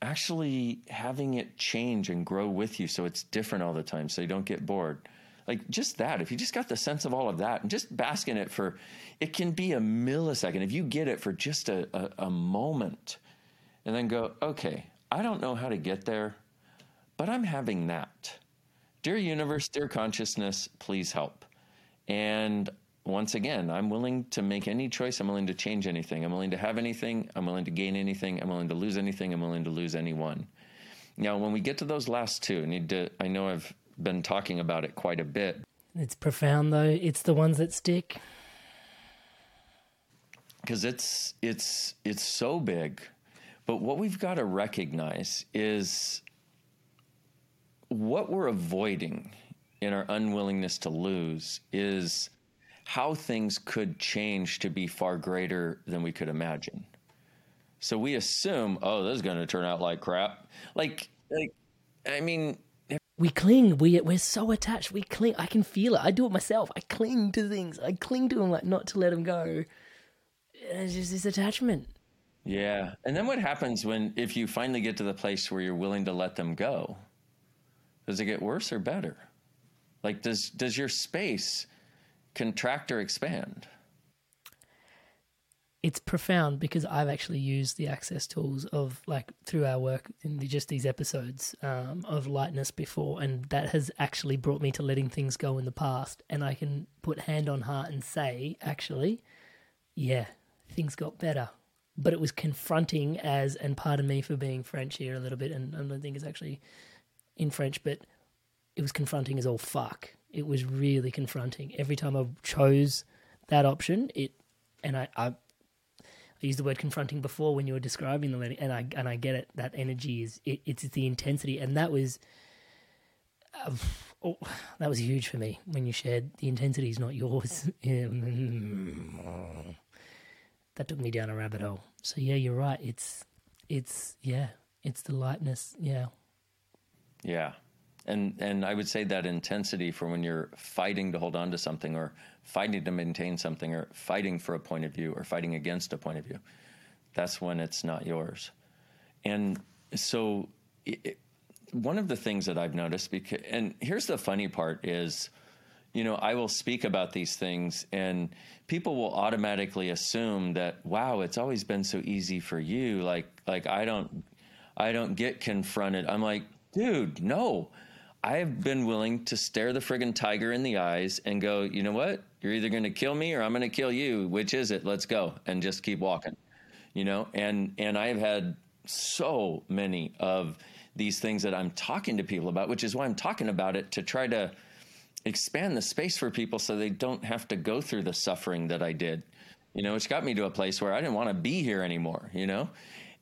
actually having it change and grow with you so it's different all the time so you don't get bored. Like just that, if you just got the sense of all of that and just bask in it for, it can be a millisecond. If you get it for just a, a, a moment and then go, okay, I don't know how to get there, but I'm having that. Dear universe, dear consciousness, please help. And once again, I'm willing to make any choice. I'm willing to change anything. I'm willing to have anything. I'm willing to gain anything. I'm willing to lose anything. I'm willing to lose anyone. Now, when we get to those last two, I need to, I know I've been talking about it quite a bit. It's profound though. It's the ones that stick. Cuz it's it's it's so big. But what we've got to recognize is what we're avoiding in our unwillingness to lose is how things could change to be far greater than we could imagine. So we assume, oh, this is going to turn out like crap. Like, like, I mean, we cling. We we're so attached. We cling. I can feel it. I do it myself. I cling to things. I cling to them like not to let them go. It's just this attachment. Yeah, and then what happens when if you finally get to the place where you're willing to let them go? Does it get worse or better? Like does does your space contract or expand? it's profound because I've actually used the access tools of like through our work in the, just these episodes um, of lightness before, and that has actually brought me to letting things go in the past, and I can put hand on heart and say, actually, yeah, things got better, but it was confronting as, and pardon me for being French here a little bit, and I don't think it's actually in French, but it was confronting as all fuck. It was really confronting every time I chose that option. It and I, I I used the word confronting before when you were describing the and I and I get it. That energy is it, it's the intensity, and that was uh, oh, that was huge for me when you shared the intensity is not yours. that took me down a rabbit hole. So yeah, you're right. It's it's yeah, it's the lightness. Yeah, yeah, and and I would say that intensity for when you're fighting to hold on to something or fighting to maintain something or fighting for a point of view or fighting against a point of view. That's when it's not yours. And so it, one of the things that I've noticed because and here's the funny part is you know, I will speak about these things and people will automatically assume that wow, it's always been so easy for you like like I don't I don't get confronted. I'm like, dude, no I've been willing to stare the friggin' tiger in the eyes and go, you know what? You're either going to kill me or I'm going to kill you. Which is it? Let's go and just keep walking. You know, and and I've had so many of these things that I'm talking to people about, which is why I'm talking about it to try to expand the space for people so they don't have to go through the suffering that I did. You know, which got me to a place where I didn't want to be here anymore, you know?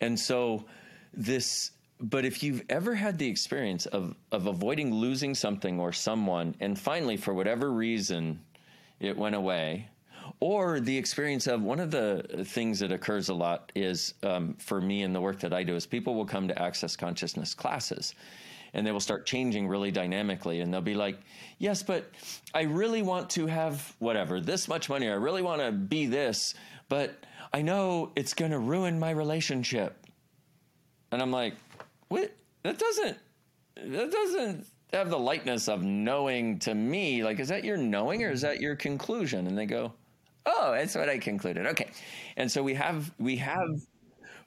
And so this but if you've ever had the experience of of avoiding losing something or someone and finally for whatever reason it went away or the experience of one of the things that occurs a lot is um, for me in the work that i do is people will come to access consciousness classes and they will start changing really dynamically and they'll be like yes but i really want to have whatever this much money i really want to be this but i know it's going to ruin my relationship and i'm like what? That doesn't. That doesn't have the lightness of knowing to me. Like, is that your knowing or is that your conclusion? And they go, "Oh, that's what I concluded." Okay, and so we have we have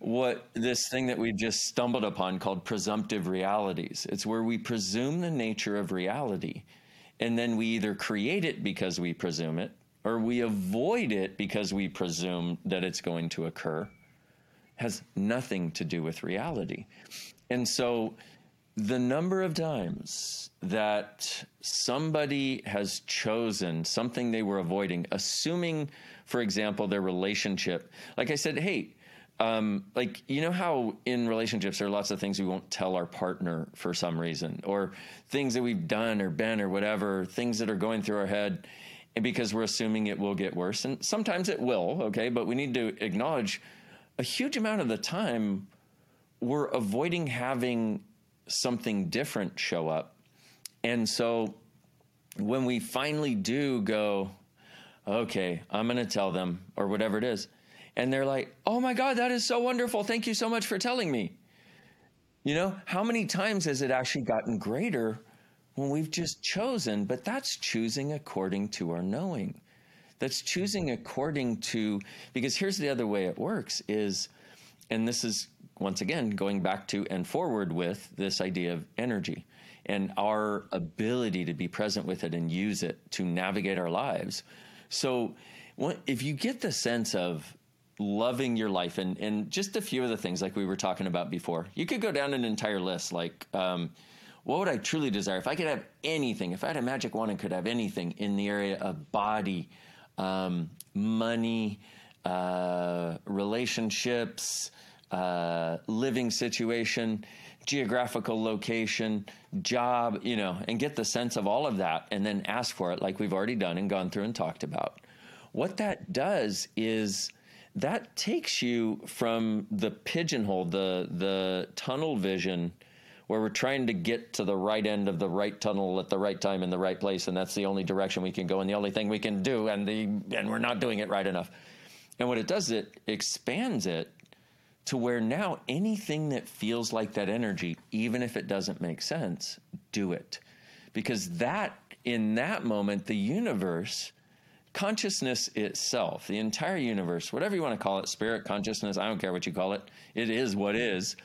what this thing that we've just stumbled upon called presumptive realities. It's where we presume the nature of reality, and then we either create it because we presume it, or we avoid it because we presume that it's going to occur. Has nothing to do with reality. And so the number of times that somebody has chosen something they were avoiding, assuming, for example, their relationship, like I said, hey, um, like you know how in relationships there are lots of things we won't tell our partner for some reason, or things that we've done or been or whatever, things that are going through our head, and because we're assuming it will get worse, and sometimes it will, okay, but we need to acknowledge a huge amount of the time we're avoiding having something different show up. And so when we finally do go, okay, I'm going to tell them, or whatever it is, and they're like, oh my God, that is so wonderful. Thank you so much for telling me. You know, how many times has it actually gotten greater when we've just chosen? But that's choosing according to our knowing. That's choosing according to, because here's the other way it works is, and this is once again going back to and forward with this idea of energy and our ability to be present with it and use it to navigate our lives. So, if you get the sense of loving your life and, and just a few of the things like we were talking about before, you could go down an entire list like, um, what would I truly desire? If I could have anything, if I had a magic wand and could have anything in the area of body, um, money, uh, relationships, uh, living situation, geographical location, job, you know, and get the sense of all of that and then ask for it like we've already done and gone through and talked about. What that does is that takes you from the pigeonhole, the the tunnel vision where we're trying to get to the right end of the right tunnel at the right time in the right place and that's the only direction we can go and the only thing we can do and the and we're not doing it right enough. And what it does it expands it to where now anything that feels like that energy, even if it doesn't make sense, do it. Because that, in that moment, the universe, consciousness itself, the entire universe, whatever you want to call it, spirit, consciousness, I don't care what you call it, it is what is,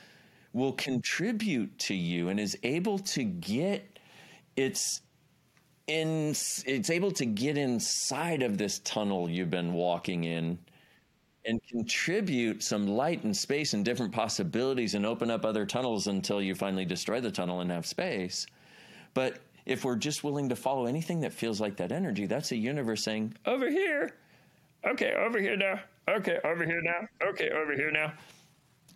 will contribute to you and is able to get its in it's able to get inside of this tunnel you've been walking in and contribute some light and space and different possibilities and open up other tunnels until you finally destroy the tunnel and have space. But if we're just willing to follow anything that feels like that energy, that's the universe saying, over here. Okay, over here now. Okay, over here now. Okay, over here now.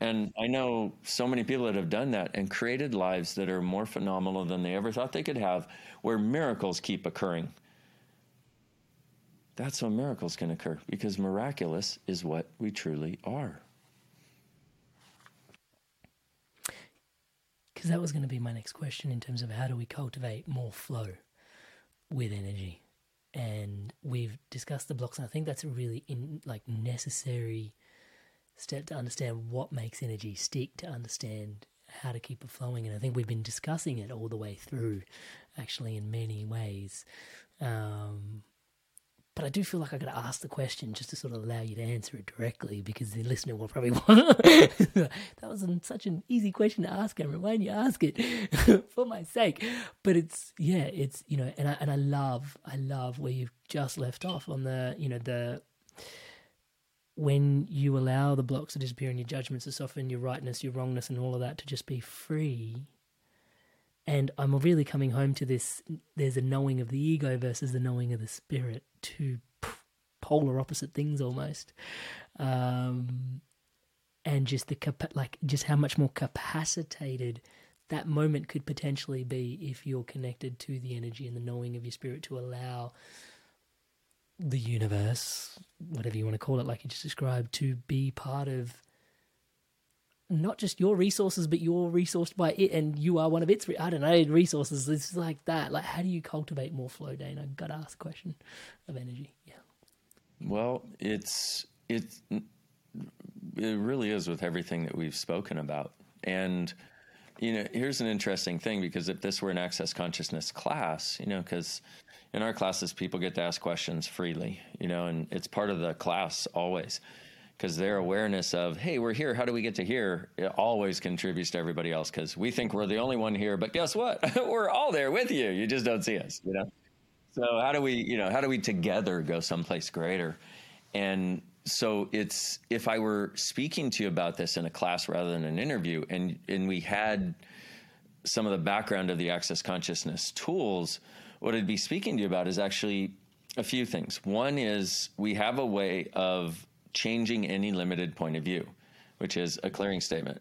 And I know so many people that have done that and created lives that are more phenomenal than they ever thought they could have, where miracles keep occurring that's when miracles can occur because miraculous is what we truly are. Because that was going to be my next question in terms of how do we cultivate more flow with energy, and we've discussed the blocks, and I think that's a really in like necessary step to understand what makes energy stick, to understand how to keep it flowing, and I think we've been discussing it all the way through, actually in many ways. Um, but I do feel like I got to ask the question just to sort of allow you to answer it directly because the listener will probably want. that was such an easy question to ask, Cameron. Why didn't you ask it for my sake? But it's yeah, it's you know, and I and I love I love where you've just left off on the you know the when you allow the blocks to disappear and your judgments to soften, your rightness, your wrongness, and all of that to just be free and I'm really coming home to this there's a knowing of the ego versus the knowing of the spirit, two polar opposite things almost. Um, and just the like just how much more capacitated that moment could potentially be if you're connected to the energy and the knowing of your spirit to allow the universe, whatever you want to call it, like you just described, to be part of not just your resources, but you're resourced by it, and you are one of its. I don't know resources. It's like that. Like, how do you cultivate more flow, Dain? I got to ask the question of energy. Yeah. Well, it's it's it really is with everything that we've spoken about, and you know, here's an interesting thing because if this were an access consciousness class, you know, because in our classes people get to ask questions freely, you know, and it's part of the class always because their awareness of hey we're here. How do we get to here? It always contributes to everybody else because we think we're the only one here but guess what? We're all there with you. You just don't see us you know? So how do we you know how do we together go someplace greater? And so it's if i were speaking to you about this in a class rather than an interview and and we had some of the background of the access consciousness tools what i'd be speaking to you about is actually a few things. One is we have a way of changing any limited point of view, which is a clearing statement.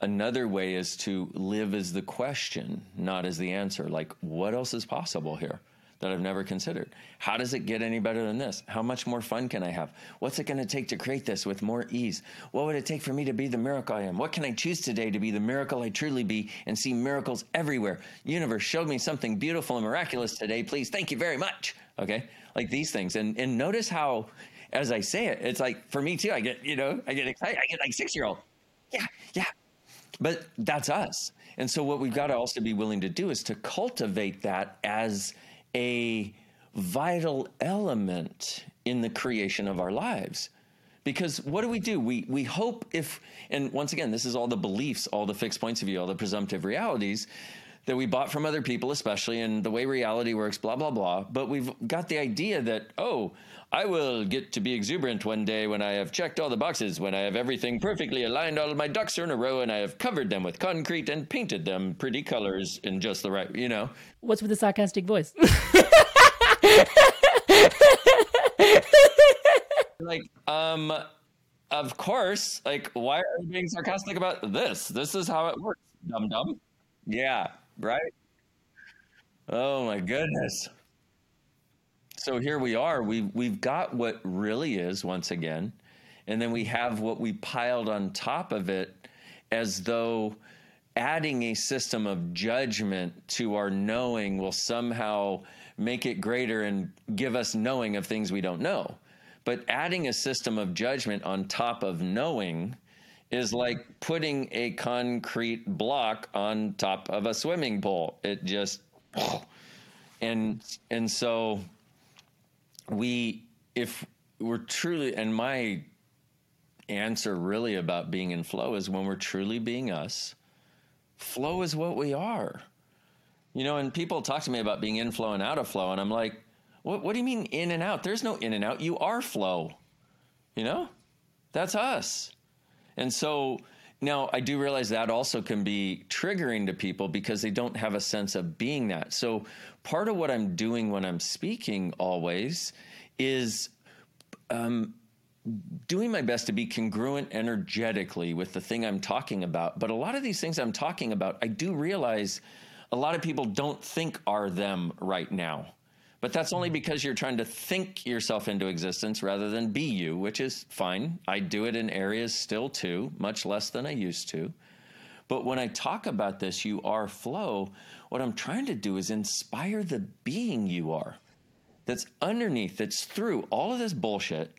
Another way is to live as the question, not as the answer. Like, what else is possible here? that I've never considered. How does it get any better than this? How much more fun can I have? What's it going to take to create this with more ease? What would it take for me to be the miracle I am? What can I choose today to be the miracle I truly be and see miracles everywhere? Universe showed me something beautiful and miraculous today. Please, thank you very much. Okay? Like these things. And and notice how as I say it, it's like for me too, I get, you know, I get excited. I get like 6-year-old. Yeah, yeah. But that's us. And so, what we've got to also be willing to do is to cultivate that as a vital element in the creation of our lives. Because what do we do? We, we hope if, and once again, this is all the beliefs, all the fixed points of view, all the presumptive realities that we bought from other people, especially, and the way reality works, blah, blah, blah. But we've got the idea that, oh, I will get to be exuberant one day when I have checked all the boxes, when I have everything perfectly aligned, all of my ducks are in a row, and I have covered them with concrete and painted them pretty colors in just the right, you know. What's with the sarcastic voice? like, um, of course, like, why are you being sarcastic about this? This is how it works, dum dum. Yeah, right? Oh my goodness so here we are. We've we've got what really is once again, and then we have what we piled on top of it, as though adding a system of judgment to our knowing will somehow make it greater and give us knowing of things we don't know. But adding a system of judgment on top of knowing is like putting a concrete block on top of a swimming pool. It just and and so we if we're truly and my answer really about being in flow is when we're truly being us flow is what we are. You know and people talk to me about being in flow and out of flow and i'm like what, what do you mean in and out? There's no in and out. You are flow. You know? That's us. And so now i do realize that also can be triggering to people because they don't have a sense of being that so part of what I'm doing when I'm speaking always is um, doing my best to be congruent energetically with the thing I'm talking about. But a lot of these things I'm talking about, I do realize a lot of people don't think are them right now. But that's only because you're trying to think yourself into existence rather than be you, which is fine. I do it in areas still too, much less than I used to. But when I talk about this, you are flow, what I'm trying to do is inspire the being you are that's underneath, that's through all of this bullshit.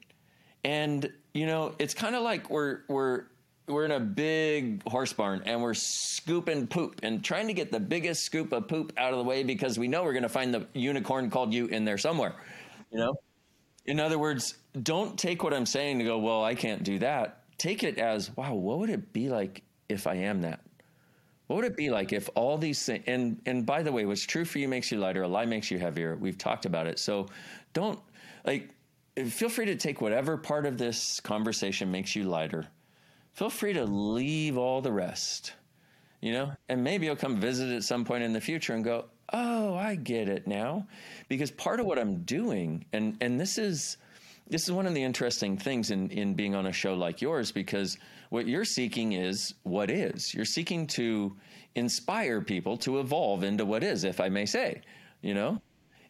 And, you know, it's kind of like we're, we're, we're in a big horse barn and we're scooping poop and trying to get the biggest scoop of poop out of the way because we know we're going to find the unicorn called you in there somewhere. You know? In other words, don't take what I'm saying to go, well, I can't do that. Take it as, wow, what would it be like if I am that? What would it be like if all these things, and, and by the way, what's true for you makes you lighter, a lie makes you heavier. We've talked about it. So don't, like, feel free to take whatever part of this conversation makes you lighter. Feel free to leave all the rest, you know, and maybe you'll come visit at some point in the future and go, oh, I get it now. Because part of what I'm doing, and, and this is, this is one of the interesting things in, in being on a show like yours because what you're seeking is what is. You're seeking to inspire people to evolve into what is, if I may say, you know?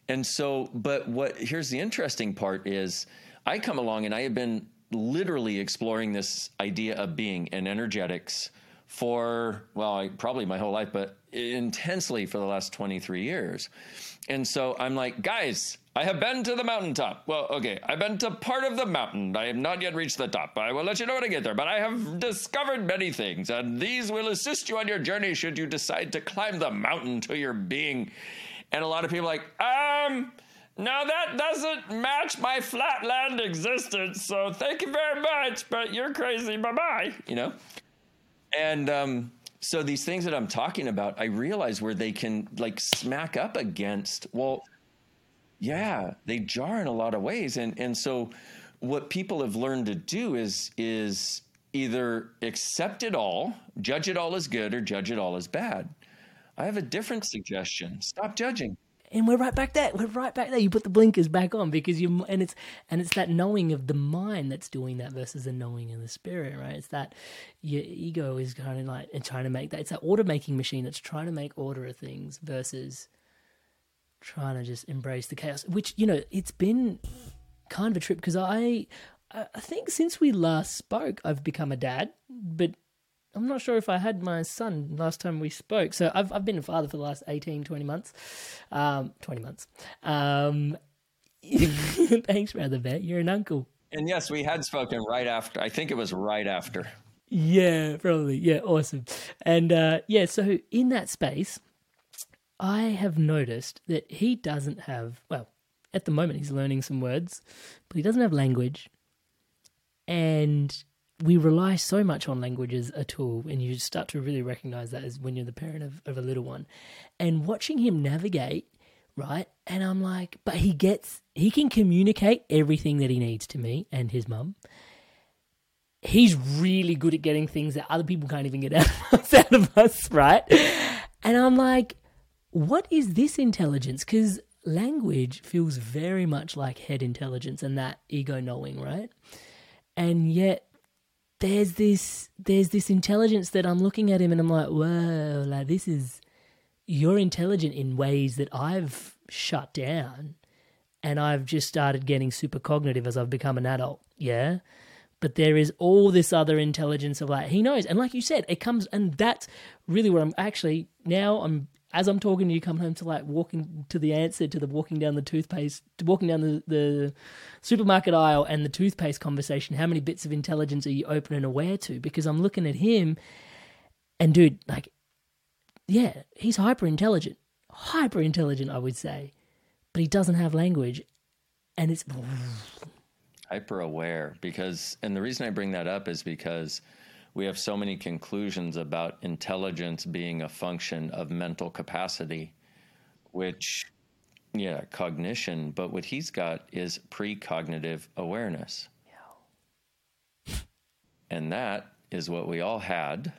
And so, but what here's the interesting part is I come along and I have been literally exploring this idea of being and energetics for, well, I, probably my whole life, but intensely for the last 23 years. And so I'm like, guys, I have been to the mountaintop. Well, okay, I've been to part of the mountain. I have not yet reached the top. I will let you know when I get there, but I have discovered many things, and these will assist you on your journey should you decide to climb the mountain to your being. And a lot of people like, um, now that doesn't match my flatland existence, so thank you very much, but you're crazy. Bye bye. You know? And um, so these things that I'm talking about, I realize where they can like smack up against, well, yeah, they jar in a lot of ways, and and so what people have learned to do is is either accept it all, judge it all as good, or judge it all as bad. I have a different suggestion. Stop judging. And we're right back there. We're right back there. You put the blinkers back on because you and it's and it's that knowing of the mind that's doing that versus the knowing of the spirit, right? It's that your ego is kind of like and trying to make that. It's that order making machine that's trying to make order of things versus trying to just embrace the chaos, which, you know, it's been kind of a trip because I, I think since we last spoke, I've become a dad, but I'm not sure if I had my son last time we spoke. So I've, I've been a father for the last 18, 20 months. Um, 20 months. Um, thanks, Rather Bet. You're an uncle. And yes, we had spoken right after. I think it was right after. Yeah, probably. Yeah, awesome. And uh, yeah, so in that space, I have noticed that he doesn't have, well, at the moment he's learning some words, but he doesn't have language. And we rely so much on language as a tool, and you start to really recognize that as when you're the parent of, of a little one. And watching him navigate, right? And I'm like, but he gets, he can communicate everything that he needs to me and his mum he's really good at getting things that other people can't even get out of us, out of us right? And I'm like, what is this intelligence? Because language feels very much like head intelligence and that ego knowing, right? And yet there's this there's this intelligence that I'm looking at him and I'm like, whoa, like this is you're intelligent in ways that I've shut down and I've just started getting super cognitive as I've become an adult. Yeah but there is all this other intelligence of like he knows and like you said it comes and that's really what i'm actually now i'm as i'm talking to you come home to like walking to the answer to the walking down the toothpaste to walking down the, the supermarket aisle and the toothpaste conversation how many bits of intelligence are you open and aware to? Because i'm looking at him and dude like yeah he's hyper intelligent hyper intelligent i would say. But he doesn't have language and it's hyper aware because, and the reason I bring that up is because we have so many conclusions about intelligence being a function of mental capacity, which, yeah, cognition, but what he's got is precognitive awareness. Yeah. and that is what we all had.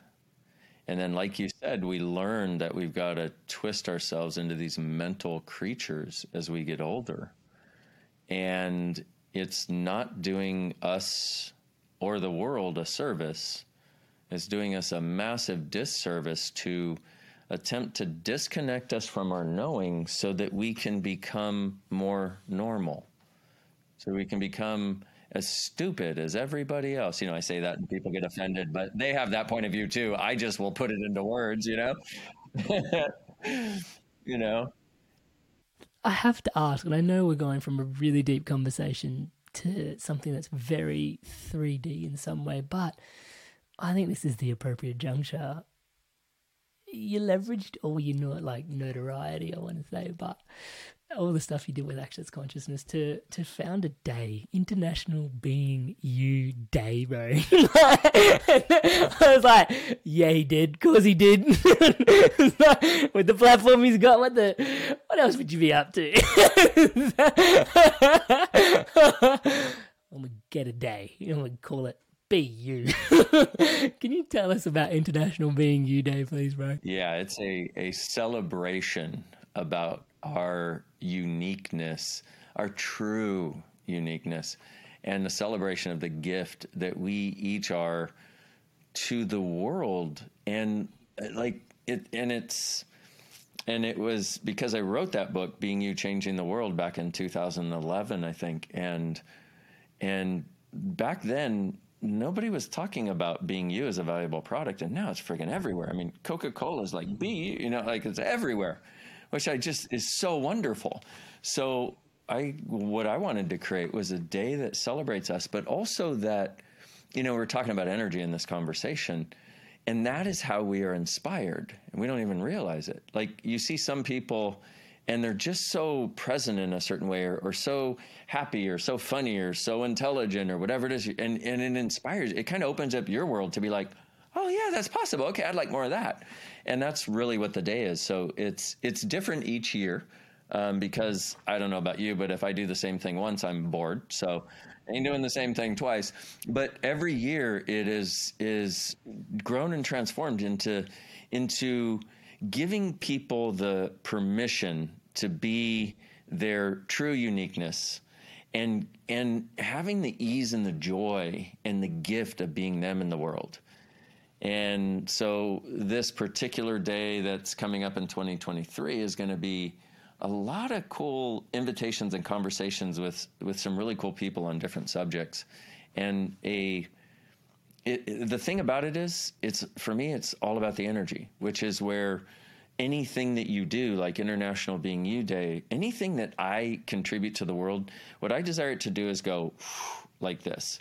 And then, like you said, we learned that we've got to twist ourselves into these mental creatures as we get older. And it's not doing us or the world a service. It's doing us a massive disservice to attempt to disconnect us from our knowing so that we can become more normal. So we can become as stupid as everybody else. You know, I say that and people get offended, but they have that point of view too. I just will put it into words, you know? you know? I have to ask, and I know we're going from a really deep conversation to something that's very 3D in some way, but I think this is the appropriate juncture. You leveraged all your know, like notoriety, I want to say, but all the stuff you did with Access Consciousness to to found a day, International Being You Day, bro. I was like, yeah, he did. Cause he did. with the platform he's got, what the what else would you be up to? I'm gonna get a day. I'm gonna call it be you. Can you tell us about International Being You Day, please, bro? Yeah, it's a, a celebration about our uniqueness, our true uniqueness, and the celebration of the gift that we each are to the world. And uh, like it, and it's, and it was because I wrote that book, Being You Changing the World, back in 2011, I think. And, and back then, nobody was talking about being you as a valuable product. And now it's freaking everywhere. I mean, Coca Cola is like, be, you know, like it's everywhere which I just is so wonderful. So I what I wanted to create was a day that celebrates us, but also that you know we're talking about energy in this conversation. And that is how we are inspired. And we don't even realize it. Like you see some people and they're just so present in a certain way or, or, so happy or so funny or so intelligent or whatever it is and, and it inspires it kind of opens up your world to be like oh yeah that's possible okay i'd like more of that and that's really what the day is. So it's it's different each year um, because I don't know about you, but if I do the same thing once, I'm bored. So ain't doing the same thing twice. But every year it is is grown and transformed into into giving people the permission to be their true uniqueness and and having the ease and the joy and the gift of being them in the world. And so this particular day that's coming up in 2023 is going to be a lot of cool invitations and conversations with with some really cool people on different subjects, and a it, it, the thing about it is, it's for me, it's all about the energy, which is where anything that you do, like International Being You Day, anything that I contribute to the world, what I desire it to do is go like this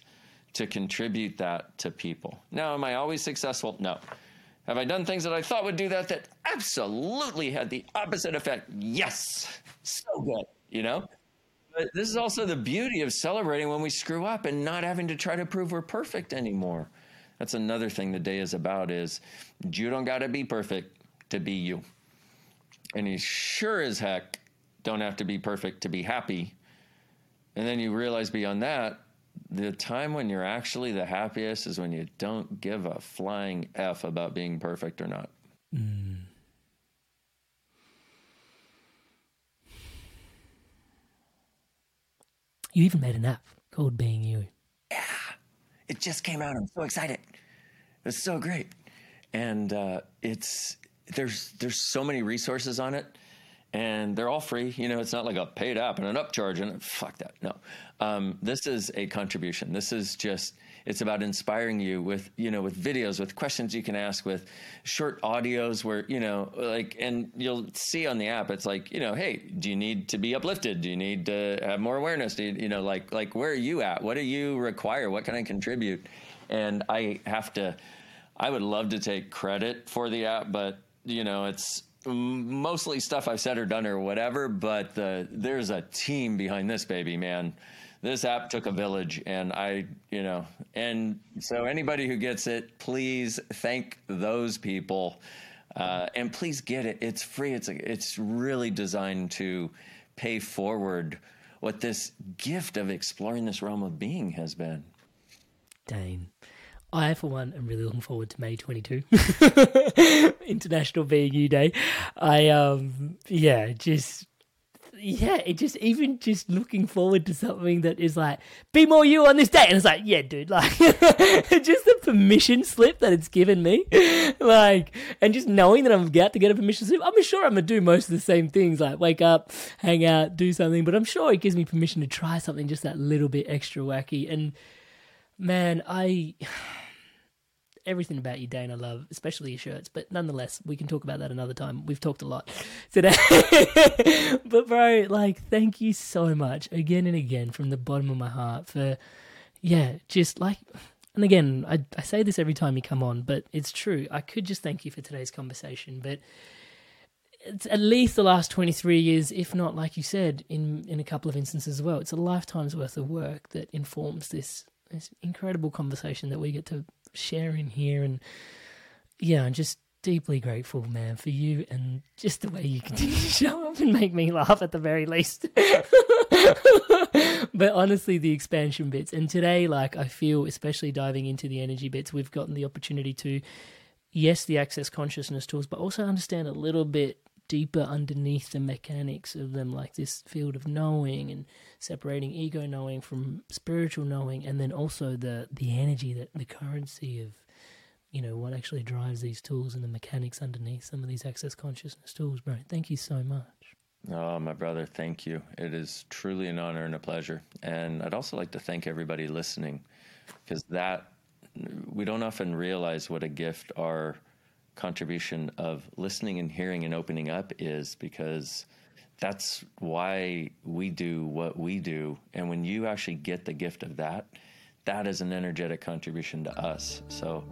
to contribute that to people. Now, am I always successful? No. Have I done things that I thought would do that that absolutely had the opposite effect? Yes. So good, you know? But this is also the beauty of celebrating when we screw up and not having to try to prove we're perfect anymore. That's another thing the day is about is you don't got to be perfect to be you. And you sure as heck don't have to be perfect to be happy. And then you realize beyond that, the time when you're actually the happiest is when you don't give a flying F about being perfect or not. Mm. You even made an app called Being You. Yeah, it just came out. I'm so excited. It's so great, and uh, it's there's there's so many resources on it and they're all free. You know, it's not like a paid app and an upcharge and fuck that. No, um, this is a contribution. This is just it's about inspiring you with you know with videos, with questions you can ask, with short audios where you know like and you'll see on the app it's like you know hey do you need to be uplifted? Do you need to have more awareness? Do you, you know like like where are you at? What do you require? What can I contribute? And I have to. I would love to take credit for the app, but you know it's mostly stuff I've said or done or whatever, but the, there's a team behind this baby, man. This app took a village, and I, you know, and so anybody who gets it, please thank those people, uh, and please get it. It's free. It's it's really designed to pay forward what this gift of exploring this realm of being has been. Dain. I, for one, am really looking forward to May 22, International Being You Day. I, um, yeah, just, yeah, it just, even just looking forward to something that is like, be more you on this day. And it's like, yeah, dude, like, just the permission slip that it's given me. Like, and just knowing that I'm about to get a permission slip, I'm sure I'm to do most of the same things, like wake up, hang out, do something, but I'm sure it gives me permission to try something just that little bit extra wacky. And, man, I everything about you, Dain, I love, especially your shirts. But nonetheless, we can talk about that another time. We've talked a lot today. but, bro, like, thank you so much again and again from the bottom of my heart for, yeah, just like, and again, I, I say this every time you come on, but it's true. I could just thank you for today's conversation, but it's at least the last 23 years, if not, like you said, in, in a couple of instances as well. It's a lifetime's worth of work that informs this, this incredible conversation that we get to sharing here. And yeah, I'm just deeply grateful, man, for you and just the way you continue to show up and make me laugh at the very least. but honestly, the expansion bits. And today, like, I feel, especially diving into the energy bits, we've gotten the opportunity to, yes, the access consciousness tools, but also understand a little bit deeper underneath the mechanics of them, like this field of knowing and separating ego knowing from spiritual knowing, and then also the the energy that the currency of you know what actually drives these tools and the mechanics underneath some of these access consciousness tools, bro. Thank you so much. Oh, my brother, thank you. It is truly an honor and a pleasure. And I'd also like to thank everybody listening because that we don't often realize what a gift our contribution of listening and hearing and opening up is because that's why we do what we do. And when you actually get the gift of that, that is an energetic contribution to us. So,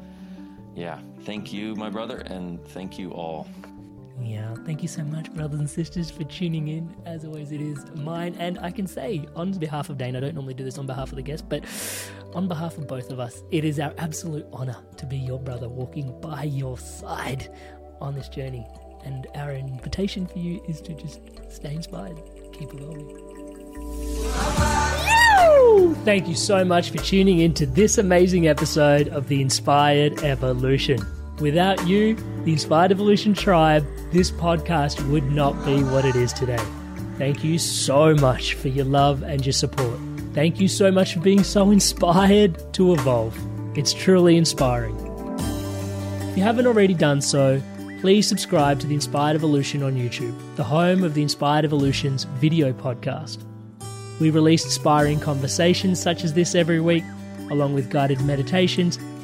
yeah, thank you, my brother, and thank you all. Yeah, thank you so much, brothers and sisters, for tuning in. As always, it is mine. And I can say, on behalf of Dain, I don't normally do this on behalf of the guest, but on behalf of both of us, it is our absolute honor to be your brother walking by your side on this journey. And our invitation for you is to just stay inspired, keep evolving. Thank you so much for tuning in to this amazing episode of The Inspired Evolution. Without you, the Inspired Evolution Tribe, this podcast would not be what it is today. Thank you so much for your love and your support. Thank you so much for being so inspired to evolve. It's truly inspiring. If you haven't already done so, please subscribe to the Inspired Evolution on YouTube, the home of the Inspired Evolution's video podcast. We release inspiring conversations such as this every week, along with guided meditations